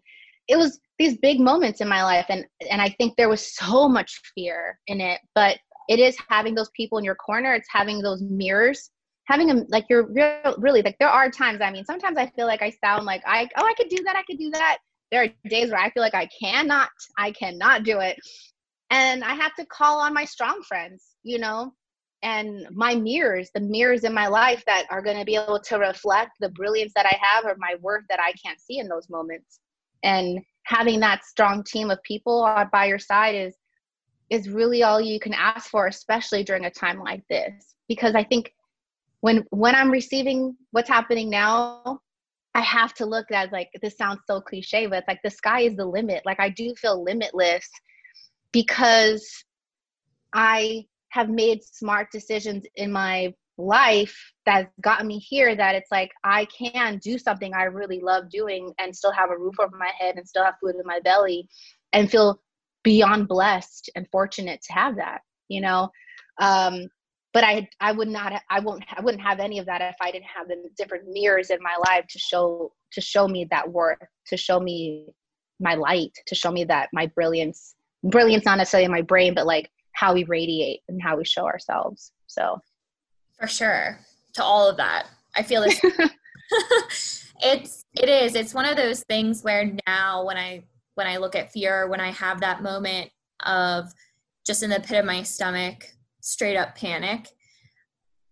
it was these big moments in my life and and I think there was so much fear in it, but it is having those people in your corner, it's having those mirrors having them like you're real really like there are times i mean sometimes i feel like i sound like i oh i could do that i could do that there are days where i feel like i cannot i cannot do it and i have to call on my strong friends you know and my mirrors the mirrors in my life that are going to be able to reflect the brilliance that i have or my worth that i can't see in those moments. And having that strong team of people by your side is is really all you can ask for especially during a time like this. Because i think when when i'm receiving what's happening now i have to look at like this sounds so cliche but like the sky is the limit. Like i do feel limitless because i have made smart decisions in my life that's gotten me here that it's like I can do something I really love doing and still have a roof over my head and still have food in my belly and feel beyond blessed and fortunate to have that, you know. Um, but I I would not I won't I wouldn't have any of that if I didn't have the different mirrors in my life to show to show me that worth, to show me my light, to show me that my brilliance brilliance not necessarily in my brain, but like how we radiate and how we show ourselves. So for sure. To all of that. I feel this it's it is. It's one of those things where now when I when I look at fear, when I have that moment of just in the pit of my stomach, straight up panic,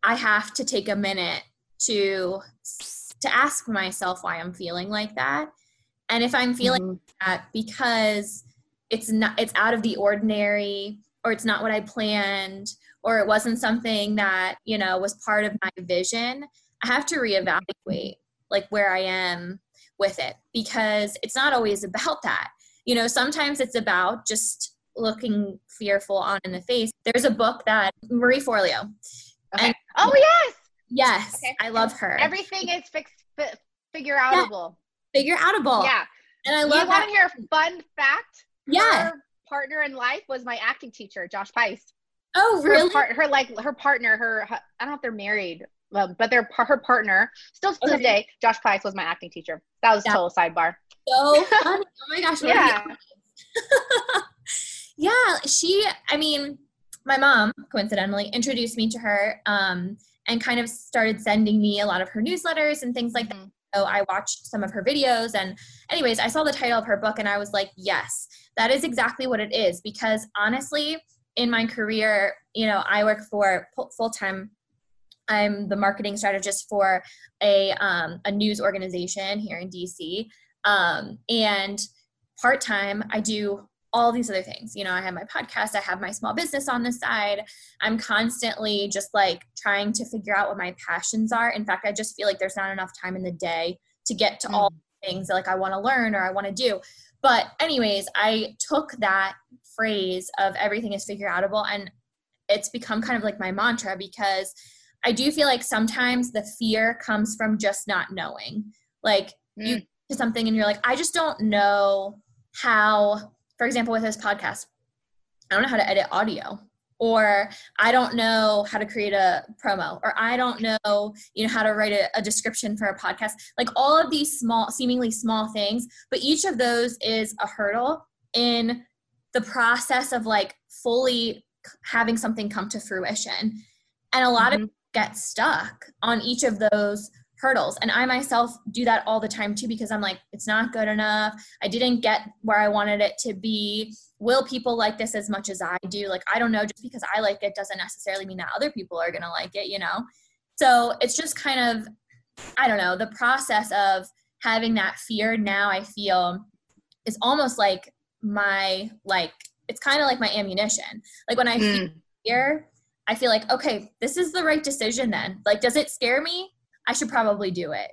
I have to take a minute to to ask myself why I'm feeling like that. And if I'm feeling mm-hmm. that because it's not it's out of the ordinary or it's not what I planned or it wasn't something that, you know, was part of my vision, I have to reevaluate like where I am with it because it's not always about that. You know, sometimes it's about just looking fearful on in the face. There's a book that Marie Forleo. Okay. And, oh yes. Yes, okay. I love her. Everything is fixed, figure outable. Yeah. Figure outable. Yeah. And I love. You want to hear a fun fact? Yeah. Her partner in life was my acting teacher, Josh Pais. Oh, really? Her, part, her like her partner, her I don't know if they're married, um, but their her partner still to okay. this day. Josh Pais was my acting teacher. That was yeah. total sidebar. So funny! Oh my gosh! Yeah. yeah, she. I mean, my mom coincidentally introduced me to her, um, and kind of started sending me a lot of her newsletters and things like mm-hmm. that. So I watched some of her videos, and anyways, I saw the title of her book, and I was like, yes, that is exactly what it is. Because honestly, in my career, you know, I work for full time. I'm the marketing strategist for a um, a news organization here in DC, um, and part time I do all these other things. You know, I have my podcast, I have my small business on the side. I'm constantly just like trying to figure out what my passions are. In fact, I just feel like there's not enough time in the day to get to mm. all things that like I want to learn or I want to do. But anyways, I took that phrase of everything is figure outable and it's become kind of like my mantra because I do feel like sometimes the fear comes from just not knowing. Like mm. you do something and you're like, I just don't know how, for example, with this podcast, I don't know how to edit audio or I don't know how to create a promo, or I don't know, you know, how to write a, a, description for a podcast. Like all of these small, seemingly small things, but each of those is a hurdle in the process of like fully having something come to fruition. And a lot mm-hmm. of get stuck on each of those hurdles. And I myself do that all the time too because I'm like, it's not good enough. I didn't get where I wanted it to be. Will people like this as much as I do? Like, I don't know. Just because I like it doesn't necessarily mean that other people are going to like it, you know? So it's just kind of, I don't know, the process of having that fear now I feel is almost like my, like, it's kind of like my ammunition. Like when I mm. feel fear, I feel like, okay, this is the right decision then. Like, does it scare me? I should probably do it.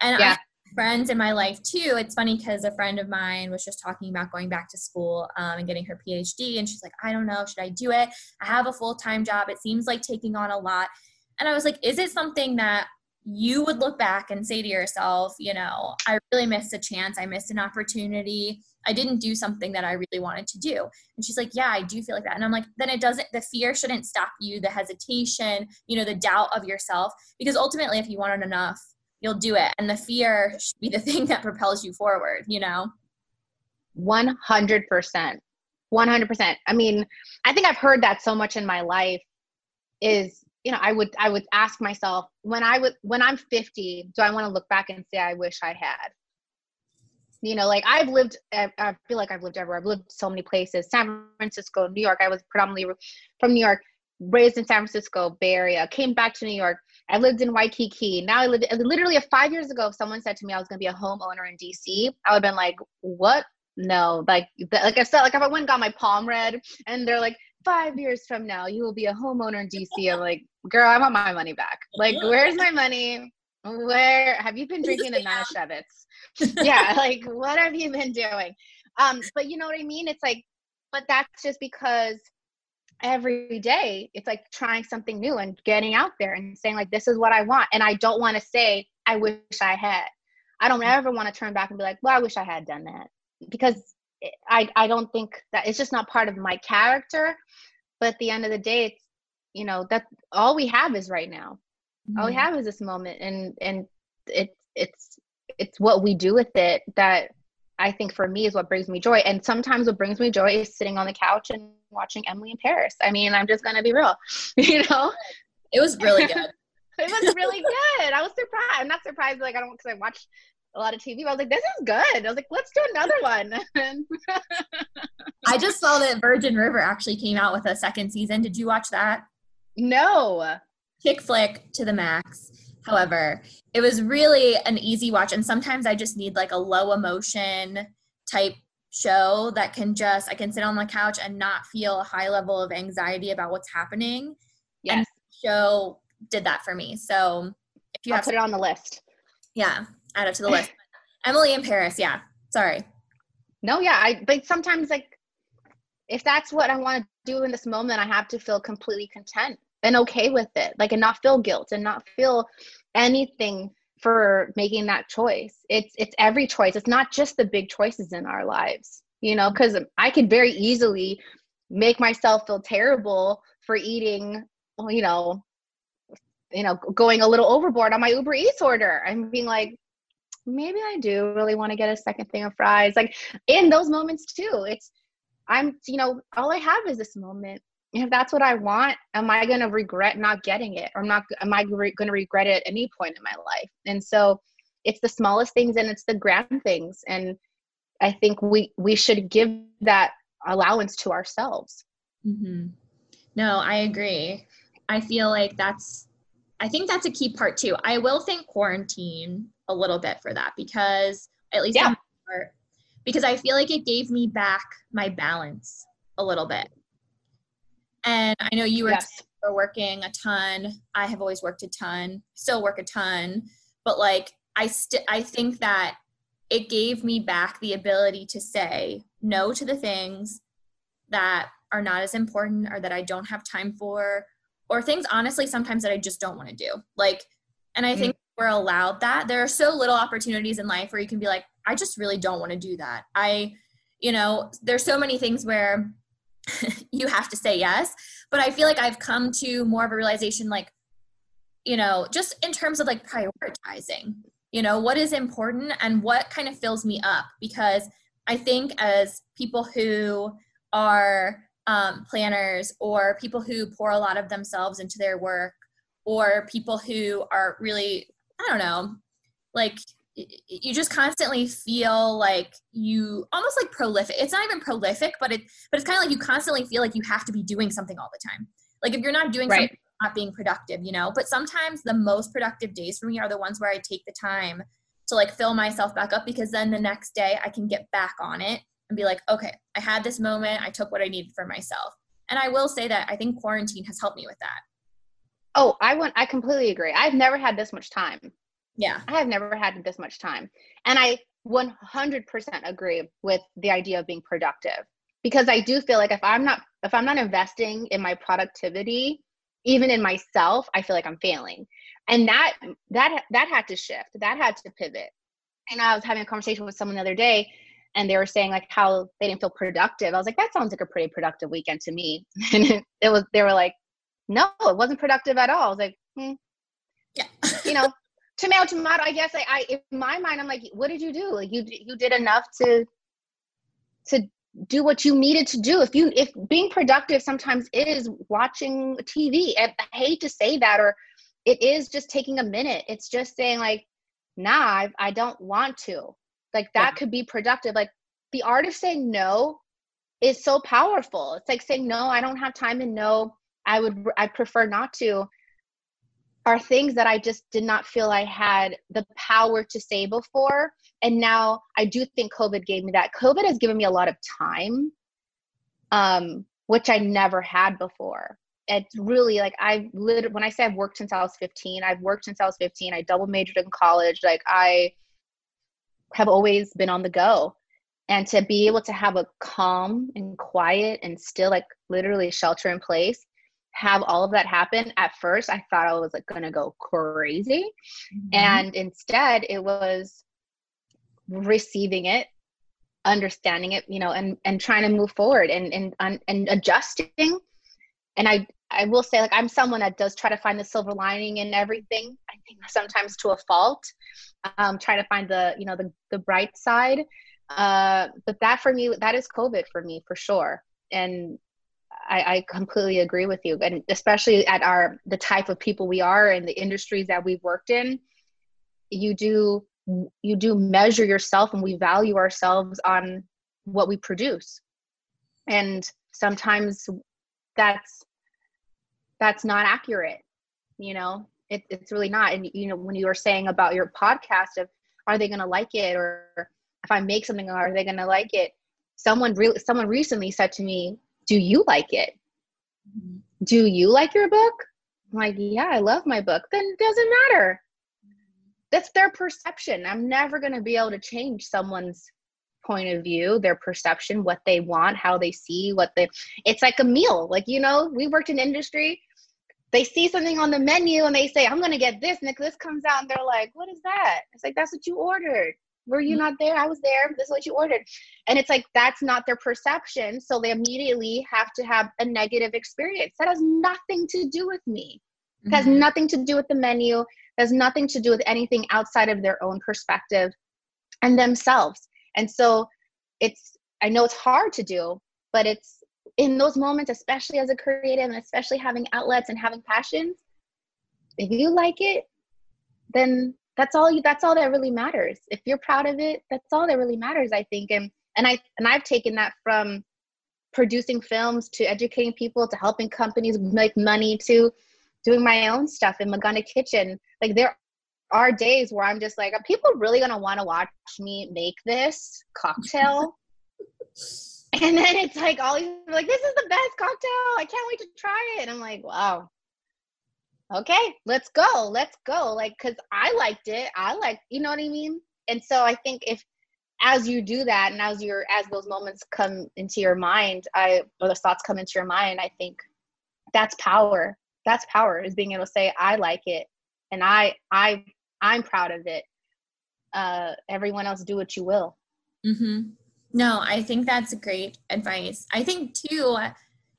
And yeah. friends in my life too. It's funny because a friend of mine was just talking about going back to school um, and getting her PhD, and she's like, I don't know, should I do it? I have a full time job. It seems like taking on a lot. And I was like, is it something that you would look back and say to yourself, you know, I really missed a chance. I missed an opportunity. I didn't do something that I really wanted to do. And she's like, Yeah, I do feel like that. And I'm like, Then it doesn't, the fear shouldn't stop you, the hesitation, you know, the doubt of yourself. Because ultimately, if you want it enough, you'll do it. And the fear should be the thing that propels you forward, you know? 100%. 100%. I mean, I think I've heard that so much in my life is you know i would i would ask myself when i would when i'm 50 do i want to look back and say i wish i had you know, like I've lived, I feel like I've lived everywhere. I've lived so many places, San Francisco, New York. I was predominantly from New York. raised in San Francisco, Bay Area, came back to New York. I lived in Waikiki. Now I live literally five years ago. If someone said to me I was going to be a homeowner in DC, I would have been like, "What? No!" Like, like I said, like if I went and got my palm read, and they're like, five years from now, you will be a homeowner in DC. I'm like, girl, I want my money back. Like, where's my money? Where have you been drinking the Manischewitz? yeah, like what have you been doing? Um, but you know what I mean? It's like, but that's just because every day it's like trying something new and getting out there and saying like this is what i want and i don't want to say i wish i had i don't ever want to turn back and be like well i wish i had done that because i i don't think that it's just not part of my character but at the end of the day it's you know that all we have is right now mm-hmm. all we mm-hmm. have is this moment and and it's it's it's what we do with it that I think for me is what brings me joy. And sometimes what brings me joy is sitting on the couch and watching Emily in Paris. I mean, I'm just gonna be real, you know. It was really good. it was really good. I was surprised. I'm not surprised, like I don't because I watched a lot of TV. But I was like, this is good. I was like, let's do another one. I just saw that Virgin River actually came out with a second season. Did you watch that? No. Chick flick to the max. However, it was really an easy watch. And sometimes I just need like a low emotion type show that can just, I can sit on the couch and not feel a high level of anxiety about what's happening. Yes. And show did that for me. So if you I'll have put it on the list. Yeah, add it to the list. Emily in Paris. Yeah. Sorry. No, yeah. I, but sometimes like, if that's what I want to do in this moment, I have to feel completely content and okay with it like and not feel guilt and not feel anything for making that choice it's it's every choice it's not just the big choices in our lives you know because i could very easily make myself feel terrible for eating you know you know going a little overboard on my uber eats order and being like maybe i do really want to get a second thing of fries like in those moments too it's i'm you know all i have is this moment if that's what I want, am I going to regret not getting it? Or not, am I re- going to regret it at any point in my life? And so it's the smallest things and it's the grand things. And I think we, we should give that allowance to ourselves. Mm-hmm. No, I agree. I feel like that's, I think that's a key part too. I will thank quarantine a little bit for that because at least yeah. part, because I feel like it gave me back my balance a little bit and I know you were, yes. were working a ton. I have always worked a ton, still work a ton, but like I still I think that it gave me back the ability to say no to the things that are not as important or that I don't have time for or things honestly sometimes that I just don't want to do. Like and I mm-hmm. think we're allowed that. There are so little opportunities in life where you can be like I just really don't want to do that. I you know, there's so many things where you have to say yes. But I feel like I've come to more of a realization like, you know, just in terms of like prioritizing, you know, what is important and what kind of fills me up. Because I think as people who are um, planners or people who pour a lot of themselves into their work or people who are really, I don't know, like you just constantly feel like you almost like prolific it's not even prolific but it but it's kind of like you constantly feel like you have to be doing something all the time. Like if you're not doing right. something not being productive you know? But sometimes the most productive days for me are the ones where i take the time to like fill myself back up because then the next day i can get back on it and be like okay i had this moment i took what i needed for myself and i will say that i think quarantine has helped me with that oh i want i completely agree i've never had this much time yeah. I have never had this much time. And I 100% agree with the idea of being productive because I do feel like if I'm not if I'm not investing in my productivity, even in myself, I feel like I'm failing. And that that that had to shift. That had to pivot. And I was having a conversation with someone the other day and they were saying like how they didn't feel productive. I was like that sounds like a pretty productive weekend to me. And it was they were like no, it wasn't productive at all. I was like, hmm. Yeah. you know, tomato tomato i guess I, I in my mind i'm like what did you do like you you did enough to to do what you needed to do if you if being productive sometimes is watching tv i hate to say that or it is just taking a minute it's just saying like nah i, I don't want to like that yeah. could be productive like the art of saying no is so powerful it's like saying no i don't have time and no I would I prefer not to are things that I just did not feel I had the power to say before. And now I do think COVID gave me that. COVID has given me a lot of time, um, which I never had before. It's really like I've literally, when I say I've worked since I was 15, I've worked since I was 15. I double majored in college. Like I have always been on the go. And to be able to have a calm and quiet and still like literally shelter in place have all of that happen at first i thought i was like gonna go crazy mm-hmm. and instead it was receiving it understanding it you know and and trying to move forward and and and adjusting and i i will say like i'm someone that does try to find the silver lining in everything i think sometimes to a fault um try to find the you know the the bright side. Uh but that for me that is covid for me for sure. And I, I, completely agree with you. And especially at our the type of people we are and the industries that we've worked in you do you do measure yourself and we value ourselves on what we produce. And sometimes that's that's not accurate you know it, it's really not and you know when you were saying about your podcast of are they going to like it or if i make something are they going to like it someone really someone recently said to me do you like it? Do you like your book? I'm like, yeah, I love my book. Then it doesn't matter. That's their perception. I'm never going to be able to change someone's point of view, their perception, what they want, how they see, what they. It's like a meal. Like you know, we worked in industry. They see something on the menu and they say, "I'm going to get this," and this comes out, and they're like, "What is that?" It's like that's what you ordered were you mm-hmm. not there i was there this is what you ordered and it's like that's not their perception so they immediately have to have a negative experience that has nothing to do with me it mm-hmm. has nothing to do with the menu it has nothing to do with anything outside of their own perspective and themselves and so it's i know it's hard to do but it's in those moments especially as a creative and especially having outlets and having passions if you like it then that's all you that's all that really matters. If you're proud of it that's all that really matters i think. And and i and i've taken that from producing films to educating people to helping companies make money to doing my own stuff in Maganda Kitchen. Like there are days where i'm just like are people really to want to watch me make this cocktail and then it's like all these like this is the best cocktail i can't wait to try it and i'm like wow okay, let's go, let's go. Like, cause I liked it. I like, you know what I mean? And so I think if as you do that and as your as those moments come into your mind, I or those thoughts come into your mind, I think that's power. That's power is being able to say, I like it and I I I'm proud of it. Uh everyone else do what you will. Mm-hmm. No, I think that's great advice. I think too,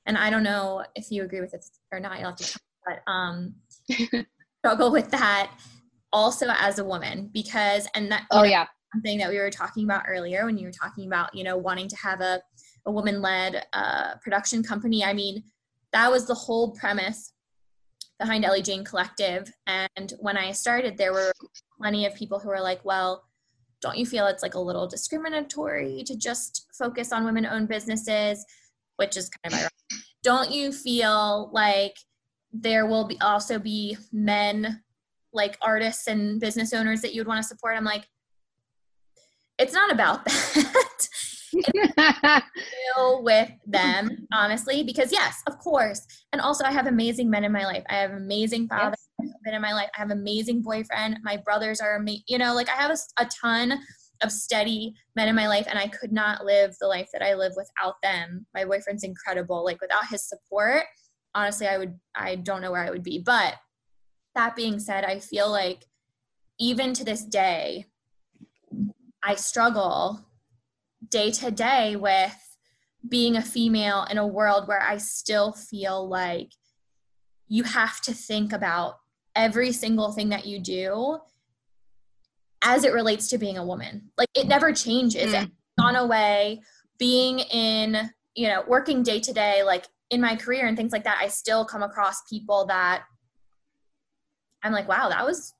and I don't know if you agree with this or not, you'll have to but um, struggle with that also as a woman because and that oh know, yeah something that we were talking about earlier when you were talking about you know wanting to have a, a woman led uh, production company i mean that was the whole premise behind ellie jane collective. And when i started there were plenty of people who were like well don't you feel it's like a little discriminatory to just focus on women owned businesses? Which is kind of ironic. Don't you feel like there will be also be men like artists and business owners that you would want to support? I'm like it's not about that deal with them honestly because yes of course. And also i have amazing men in my life. I have amazing father yes. men in my life. I have amazing boyfriend. My brothers are amazing you know like i have a, a ton of steady men in my life and i could not live the life that i live without them. My boyfriend's incredible like without his support honestly i would i don't know where i would be. But that being said i feel like even to this day i struggle day to day with being a female in a world where i still feel like you have to think about every single thing that you do as it relates to being a woman like it never changes mm. it's gone away being in you know working day to day like in my career and things like that, I still come across people that I'm like, wow, that was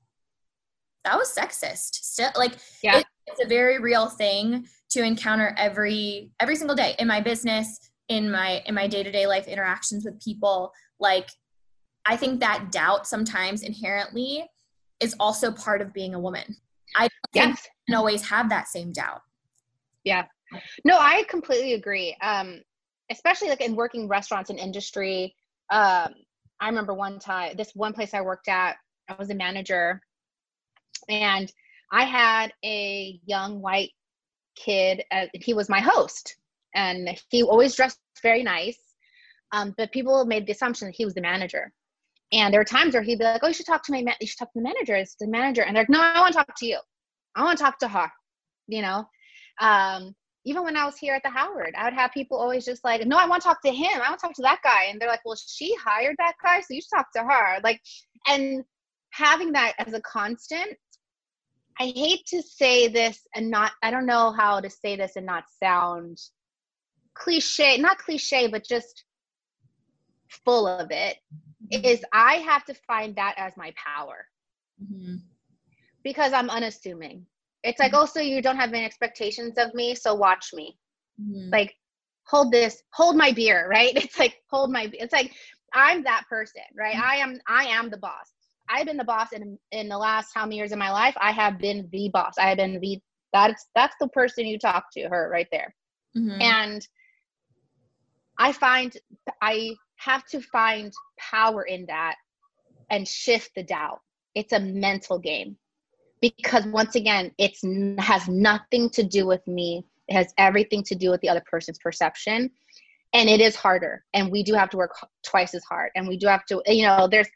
that was sexist. Still, like, yeah. It, it's a very real thing to encounter every every single day in my business, in my in my day-to-day life interactions with people. Like i think that doubt sometimes inherently is also part of being a woman. I don't yes. think always have that same doubt. Yeah. No i completely agree. Um especially like in working restaurants and industry um i remember one time this one place i worked at i was a manager and i had a young white kid uh, he was my host and he always dressed very nice. Um, but people made the assumption that he was the manager. And there were times where he'd be like, "Oh, you should talk to my ma- you should talk to the manager. It's the manager." And they're like, "No, I want to talk to you. I want to talk to her." You know. Um, even when I was here at the Howard, I would have people always just like, "No, I want to talk to him. I want to talk to that guy." And they're like, "Well, she hired that guy, so you should talk to her." Like, and having that as a constant I hate to say this and not, I don't know how to say this and not sound cliche, not cliche, but just full of it mm-hmm. is I have to find that as my power mm-hmm. because I'm unassuming. It's like, mm-hmm. oh, so you don't have any expectations of me, so watch me. Mm-hmm. Like, hold this, hold my beer, right? It's like, hold my, it's like, I'm that person, right? Mm-hmm. I am, I am the boss. I've been the boss in in the last how many years of my life. I have been the boss. I have been the that's that's the person you talk to, her right there. Mm-hmm. And I find I have to find power in that and shift the doubt. It's a mental game because once again, it's has nothing to do with me. It has everything to do with the other person's perception. And it is harder. And we do have to work twice as hard. And we do have to, you know, there's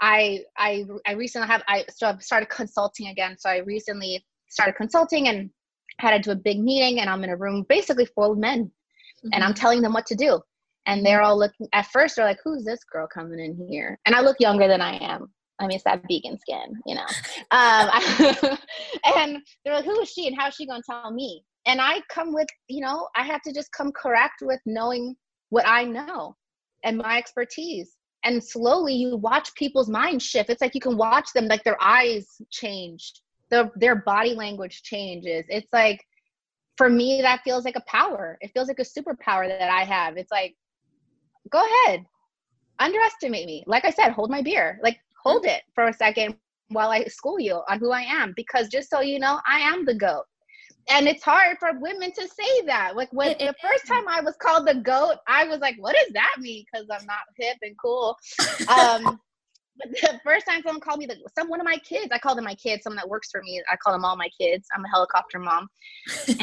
I I I recently have I so I've started consulting again. So I recently started consulting and had to do a big meeting and I'm in a room basically full of men mm-hmm. and I'm mm-hmm. telling them what to do. And they're all looking at first, they're like, Who's this girl coming in here? And I look younger than I am. I mean, it's that vegan skin, you know. Um, and they're like, Who is she and how is she going to tell me? And I come with, you know, I have to just come correct with knowing what I know and my expertise. And slowly you watch people's minds shift. It's like you can watch them, like their eyes change, their, their body language changes. It's like for me that feels like a power. It feels like a superpower that i have. It's like go ahead. Underestimate me. Like i said hold my beer. Like hold it for a second while i school you on who i am. Because just so you know i am the goat and it's hard for women to say that like when the first time i was called the goat i was like what does that mean because i'm not hip and cool um but the first time someone called me the some one of my kids, I call them my kids, someone that works for me, I call them all my kids. I'm a helicopter mom.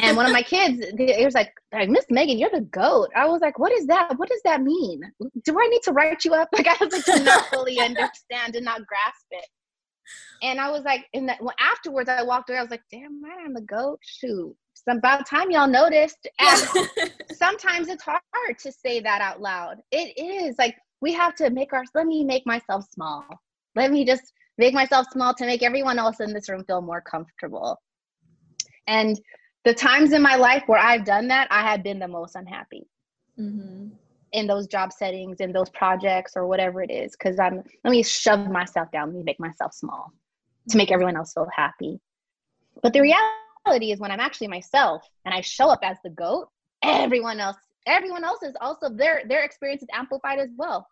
And one of my kids, it was like, like Miss Megan, you're the goat. I was like, what is that? What does that mean? Do I need to write you up? Like I was like, to not fully understand and not grasp it. And I was like, and that well, afterwards I walked away, I was like, damn right, I'm the goat. Shoot. So about time y'all noticed. Sometimes it's hard to say that out loud. It is like we have to make our let me make myself small let me just make myself small to make everyone else in this room feel more comfortable and the times in my life where i've done that i have been the most unhappy mm-hmm. In those job settings in those projects or whatever it is because i'm let me shove myself down let me make myself small to make everyone else feel happy. But the reality is when i'm actually myself and i show up as the goat everyone else everyone else is also their their experience is amplified as well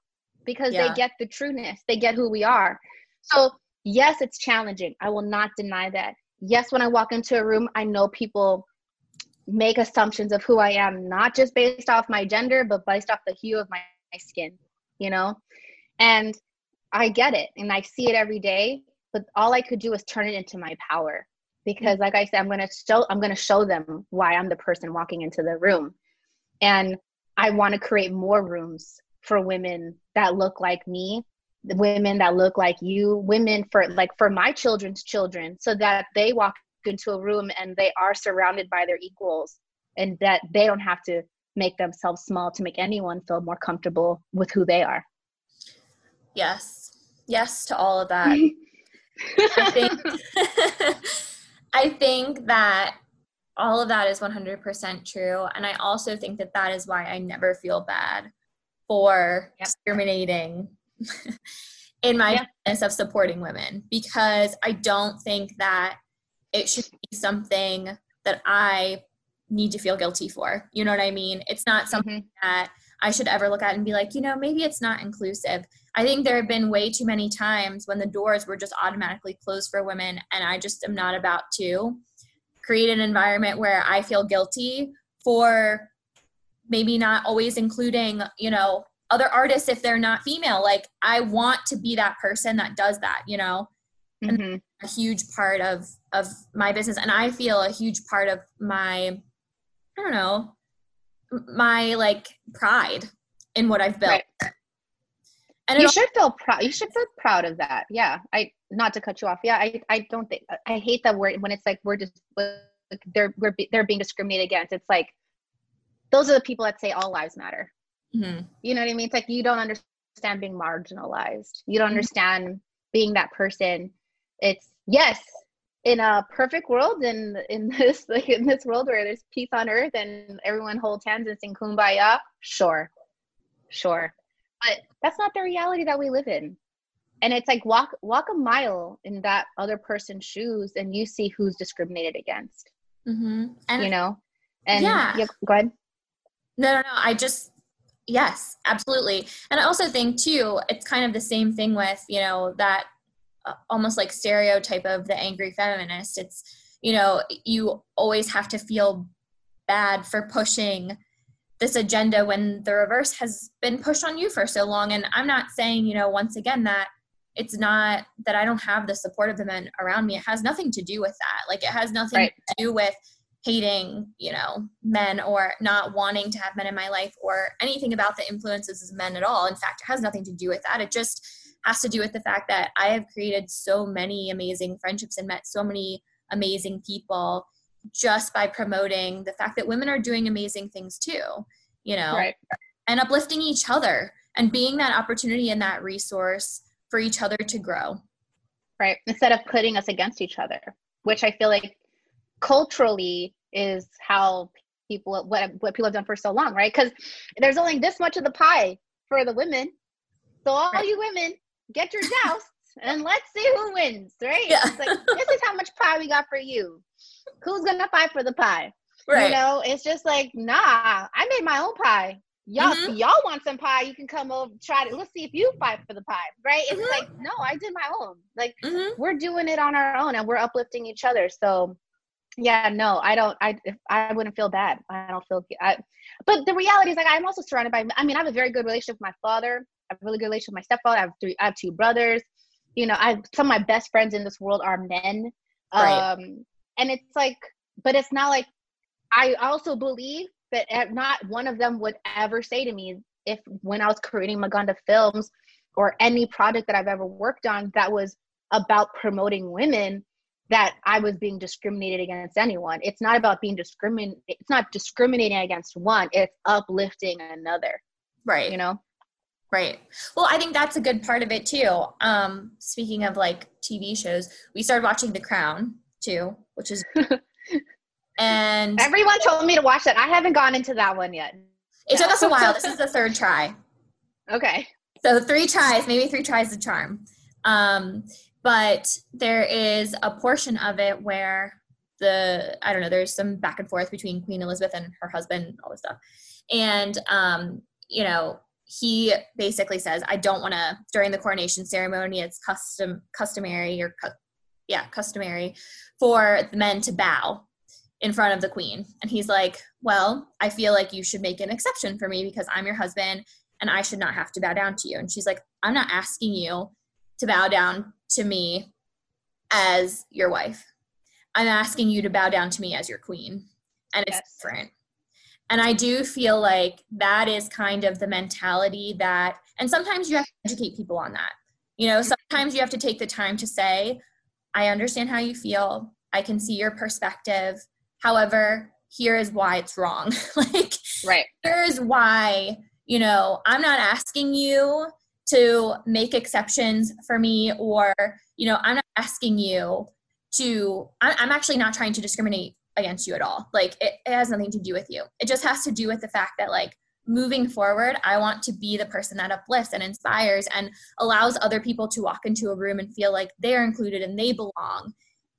because yeah. they get the trueness they get who we are. So yes it's challenging. I will not deny that. Yes when i walk into a room i know people make assumptions of who i am not just based off my gender but based off the hue of my, my skin you know? And i get it and i see it every day but all i could do is turn it into my power because like i said i'm to show i'm to show them why i'm the person walking into the room. And I want to create more rooms for women that look like me, the women that look like you, women for like for my children's children, so that they walk into a room and they are surrounded by their equals and that they don't have to make themselves small to make anyone feel more comfortable with who they are. Yes. Yes to all of that. I think I think that all of that is 100% true. And I also think that that is why I never feel bad for yep. discriminating in my yep. business of supporting women because I don't think that it should be something that I need to feel guilty for. You know what I mean? It's not something mm-hmm. that I should ever look at and be like, you know, maybe it's not inclusive. I think there have been way too many times when the doors were just automatically closed for women, and I just am not about to create an environment where I feel guilty for maybe not always including, you know, other artists if they're not female. Like, I want to be that person that does that, you know? Mm-hmm. A huge part of of my business and i feel a huge part of my i don't know my like pride in what I've built. Right. And you should feel proud. You should feel proud of that. Yeah. I not to cut you off. Yeah. I I don't think I hate that word when it's like we're just like they're we're they're being discriminated against. It's like those are the people that say all lives matter. Mm-hmm. You know what I mean? It's like you don't understand being marginalized. You don't mm-hmm. understand being that person. It's yes, in a perfect world in in this like in this world where there's peace on earth and everyone holds hands and sing kumbaya sure sure. But that's not the reality that we live in. And it's like walk walk a mile in that other person's shoes and you see who's discriminated against mm-hmm. and you know? And yeah. yeah go ahead. No no no i just yes absolutely. And i also think too it's kind of the same thing with you know that almost like stereotype of the angry feminist. It's you know you always have to feel bad for pushing this agenda when the reverse has been pushed on you for so long. And i'm not saying you know once again that it's not that i don't have the support of the men around me. It has nothing to do with that. Like it has nothing right. to do with hating you know men or not wanting to have men in my life or anything about the influences of men at all. In fact it has nothing to do with that. It just has to do with the fact that I have created so many amazing friendships and met so many amazing people just by promoting the fact that women are doing amazing things too, you know, right. and uplifting each other and being that opportunity and that resource for each other to grow. Right. Instead of putting us against each other, which I feel like culturally is how people what what people have done for so long, right? Because there's only this much of the pie for the women. So all right. you women get your jousts and let's see who wins, right? Yeah. It's like this is how much pie we got for you. Who's gonna fight for the pie? Right. You know, it's just like, nah, I made my own pie. Y'all, mm-hmm. y'all want some pie? You can come over, try it. Let's see if you fight for the pie, right? It's mm-hmm. like, no, I did my own. Like, mm-hmm. we're doing it on our own, and we're uplifting each other. So, yeah, no, I don't. I I wouldn't feel bad. I don't feel. I, but the reality is, like, I'm also surrounded by. I mean, I have a very good relationship with my father. I have a really good relationship with my stepfather. I have three. I have two brothers. You know, I some of my best friends in this world are men. Right. Um, and it's like, but it's not like. I also believe that not one of them would ever say to me if when I was creating Maganda Films or any project that I've ever worked on that was about promoting women that I was being discriminated against anyone. It's not about being discrimin it's not discriminating against one, it's uplifting another. Right. You know? Right. Well, I think that's a good part of it too. Um, speaking of like TV shows, we started watching The Crown too, which is and everyone told me to watch that. I haven't gone into that one yet. It took us a while. This is the third try. Okay. So three tries, maybe three tries the charm. Um, but there is a portion of it where the I don't know, there's some back and forth between Queen Elizabeth and her husband, all this stuff. And um, you know, he basically says, I don't want to, during the coronation ceremony, it's custom, customary or, cu- yeah, customary for the men to bow in front of the queen. And he's like, Well, I feel like you should make an exception for me because I'm your husband and I should not have to bow down to you. And she's like, I'm not asking you to bow down to me as your wife. I'm asking you to bow down to me as your queen. And it's yes. different. And I do feel like that is kind of the mentality that, and sometimes you have to educate people on that. You know, mm-hmm. sometimes you have to take the time to say, I understand how you feel. I can see your perspective. However, here is why it's wrong. like, right. Here is why, you know, I'm not asking you to make exceptions for me, or, you know, I'm not asking you to, I'm actually not trying to discriminate against you at all. Like it, it has nothing to do with you. It just has to do with the fact that like moving forward, I want to be the person that uplifts and inspires and allows other people to walk into a room and feel like they're included and they belong.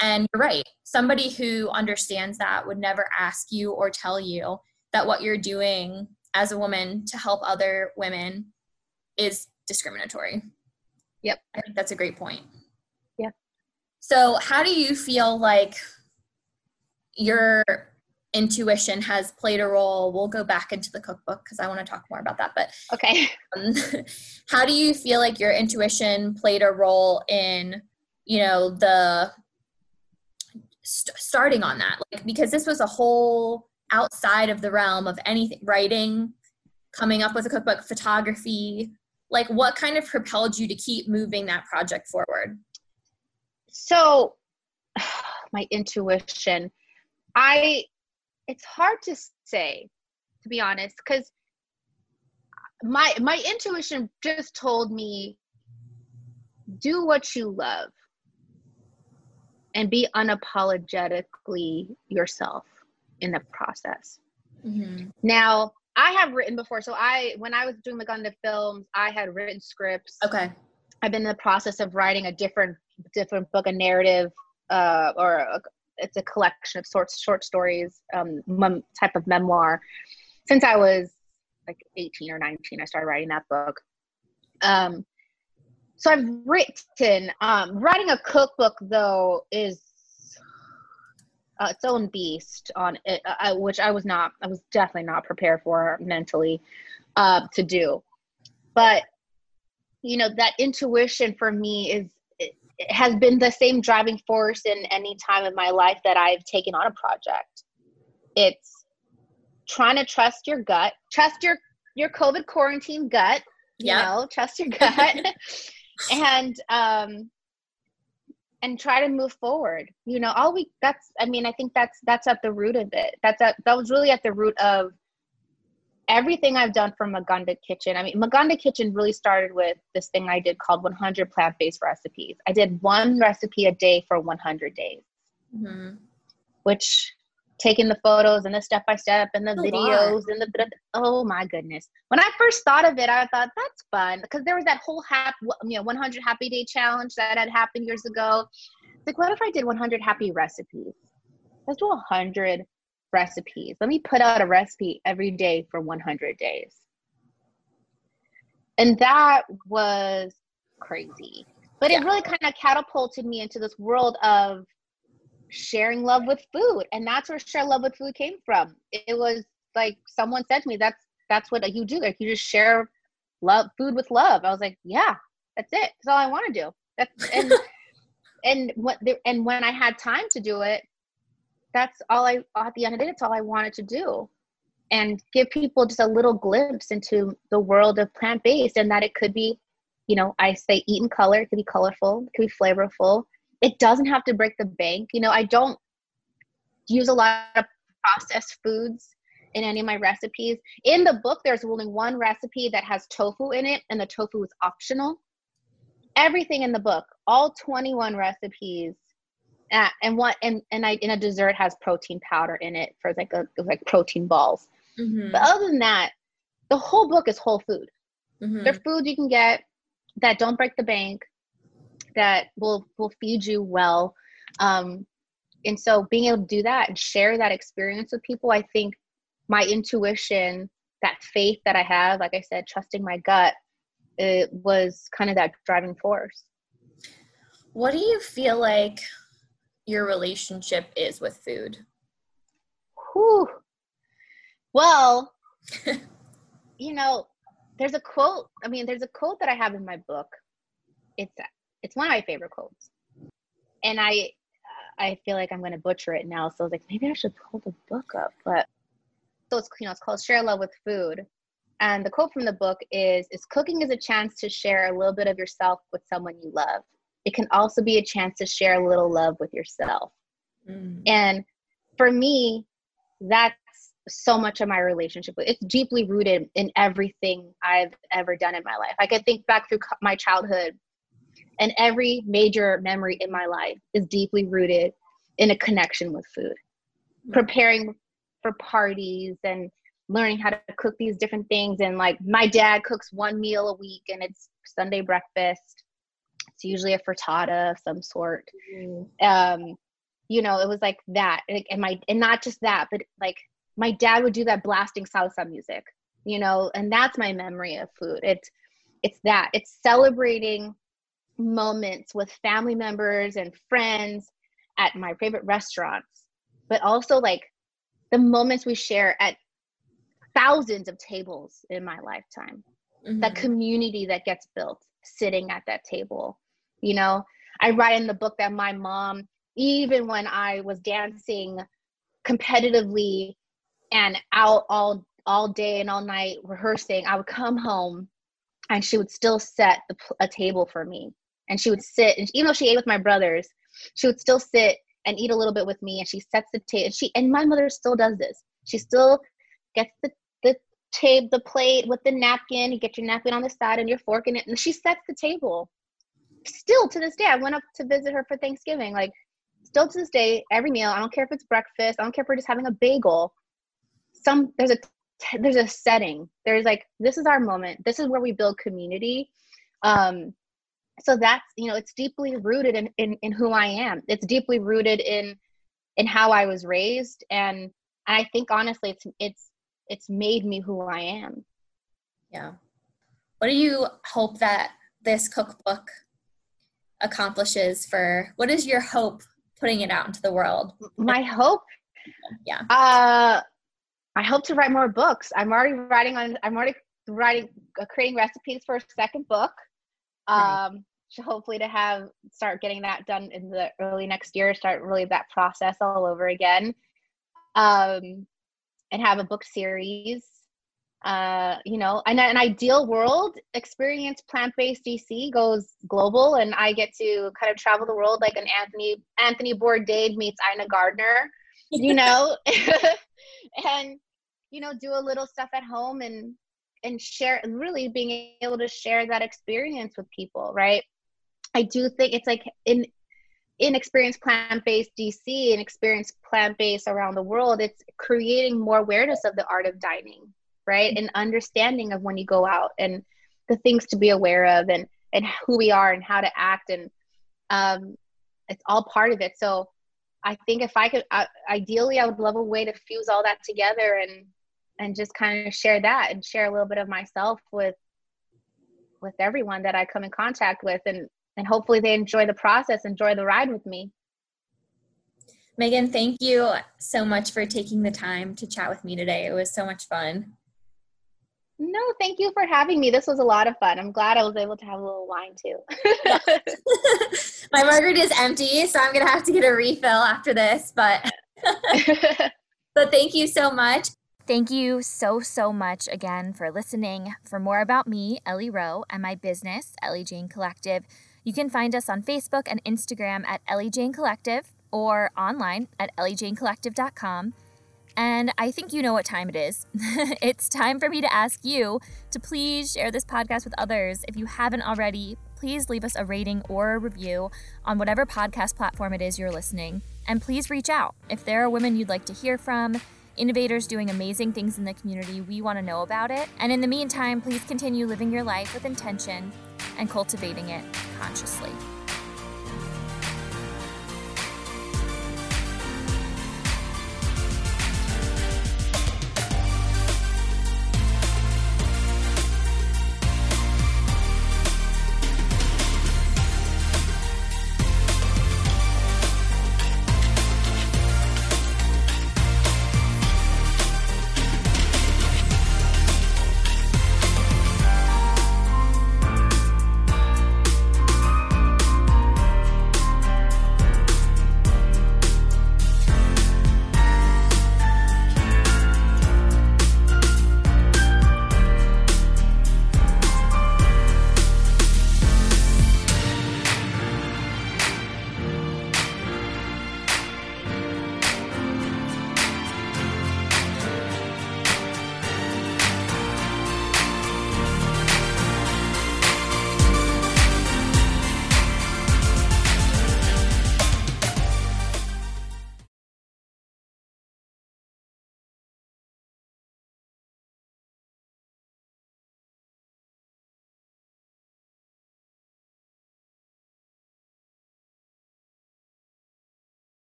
And you're right. Somebody who understands that would never ask you or tell you that what you're doing as a woman to help other women is discriminatory. Yep. I think that's a great point. Yeah. So, how do you feel like your intuition has played a role? We'll go back into the cookbook because I want to talk more about that. But okay. Um, how do you feel like your intuition played a role in, you know, the st- starting on that? Like, because this was a whole outside of the realm of anything writing, coming up with a cookbook, photography. Like, what kind of propelled you to keep moving that project forward? So, my intuition, I, it's hard to say, to be honest, because my my intuition just told me do what you love and be unapologetically yourself in the process. Mm-hmm. Now, I have written before. So I, when I was doing the Maganda films, I had written scripts. Okay. I've been in the process of writing a different, different book, a narrative, uh, or a, it's a collection of short, short stories, um, mem- type of memoir. Since I was like 18 or 19, I started writing that book. Um, so I've written. Um, writing a cookbook though is uh, its own beast on it, uh, which I was not. I was definitely not prepared for mentally uh, to do. But you know that intuition for me is has been the same driving force in any time in my life that I've taken on a project. It's trying to trust your gut, trust your your COVID quarantine gut. You yep. know, trust your gut. and um and try to move forward you know all we that's i mean i think that's that's at the root of it that's at that was really at the root of everything i've done for maganda kitchen i mean maganda kitchen really started with this thing i did called 100 plant-based recipes. I did one recipe a day for 100 days. Mm-hmm. which taking the photos and the step by step and the videos and the oh my goodness. When i first thought of it i thought that's fun. Because there was that whole happy you know 100 happy day challenge that had happened years ago. It's like what if i did 100 happy recipes? Let's do 100 recipes. Let me put out a recipe every day for 100 days. And that was crazy. But yeah. it really kind of catapulted me into this world of sharing love with food. And that's where share love with food came from. It was like someone said to me that's that's what you do. Like you just share love food with love. I was like yeah that's it. That's all i want to do. That's and and what the, and when i had time to do it that's all i at the end of the day all i wanted to do and give people just a little glimpse into the world of plant-based and that it could be you know i say eat in color it could be colorful it could be flavorful it doesn't have to break the bank. You know, I don't use a lot of processed foods in any of my recipes. In the book, there's only one recipe that has tofu in it, and the tofu is optional. Everything in the book, all 21 recipes, uh, and what and and I in a dessert has protein powder in it for like a like protein balls. Mm-hmm. But other than that, the whole book is whole food. Mm-hmm. They're food you can get that don't break the bank that will will feed you well um, and so being able to do that and share that experience with people i think my intuition that faith that i have like i said trusting my gut it was kind of that driving force what do you feel like your relationship is with food Whew. well you know there's a quote i mean there's a quote that i have in my book it's it's one of my favorite quotes. And I I feel like I'm going to butcher it now. So I was like, maybe I should pull the book up. But so it's you know it's called Share Love with Food. And the quote from the book is is cooking is a chance to share a little bit of yourself with someone you love. It can also be a chance to share a little love with yourself. Mm. And for me, that's so much of my relationship with it's deeply rooted in everything I've ever done in my life. I can think back through my childhood and every major memory in my life is deeply rooted in a connection with food. Mm-hmm. Preparing for parties and learning how to cook these different things. And like my dad cooks one meal a week and it's Sunday breakfast. It's usually a frittata of some sort. Mm-hmm. Um, you know, it was like that. And my and not just that, but like my dad would do that blasting salsa music, you know, and that's my memory of food. It's it's that. It's celebrating moments with family members and friends at my favorite restaurants, but also like the moments we share at thousands of tables in my lifetime. Mm-hmm. That community that gets built sitting at that table. You know, I write in the book that my mom, even when I was dancing competitively and out all all day and all night rehearsing, I would come home and she would still set the, a table for me. And she would sit, and even though she ate with my brothers, she would still sit and eat a little bit with me. And she sets the table. And She and my mother still does this. She still gets the the table, the plate with the napkin. You get your napkin on the side and your fork in it, and she sets the table. Still to this day, I went up to visit her for Thanksgiving. Like, still to this day, every meal. I don't care if it's breakfast. I don't care if we're just having a bagel. Some there's a there's a setting there's like this is our moment this is where we build community um so that's you know it's deeply rooted in, in in who i am it's deeply rooted in in how i was raised and i think honestly it's it's it's made me who i am yeah what do you hope that this cookbook accomplishes for what is your hope putting it out into the world my hope yeah uh I hope to write more books. I'm already writing on. I'm already writing, uh, creating recipes for a second book. Um, so hopefully to have start getting that done in the early next year. Start really that process all over again, um, and have a book series. Uh, you know, in an ideal world, experience plant-based DC goes global, and I get to kind of travel the world like an Anthony Anthony Bourdain meets Ina Garten. You know. and you know do a little stuff at home and and share really being able to share that experience with people right i do think it's like in in experience plant-based dc and experience plant-based around the world it's creating more awareness of the art of dining right and understanding of when you go out and the things to be aware of and and who we are and how to act and um it's all part of it so I think if I could, ideally, I would love a way to fuse all that together and and just kind of share that and share a little bit of myself with with everyone that I come in contact with, and and hopefully they enjoy the process, enjoy the ride with me. Megan, thank you so much for taking the time to chat with me today. It was so much fun. No, thank you for having me. This was a lot of fun. I'm glad I was able to have a little wine too. My margarita is empty, so I'm gonna have to get a refill after this. But but thank you so much. Thank you so, so much again for listening. For more about me, Ellie Rowe, and my business, Ellie Jane Collective, you can find us on Facebook and Instagram at Ellie Jane Collective or online at elliejanecollective.com. And I think you know what time it is. it's time for me to ask you to please share this podcast with others. If you haven't already, please leave us a rating or a review on whatever podcast platform it is you're listening. And please reach out. If there are women you'd like to hear from, innovators doing amazing things in the community, we want to know about it. And in the meantime, please continue living your life with intention and cultivating it consciously.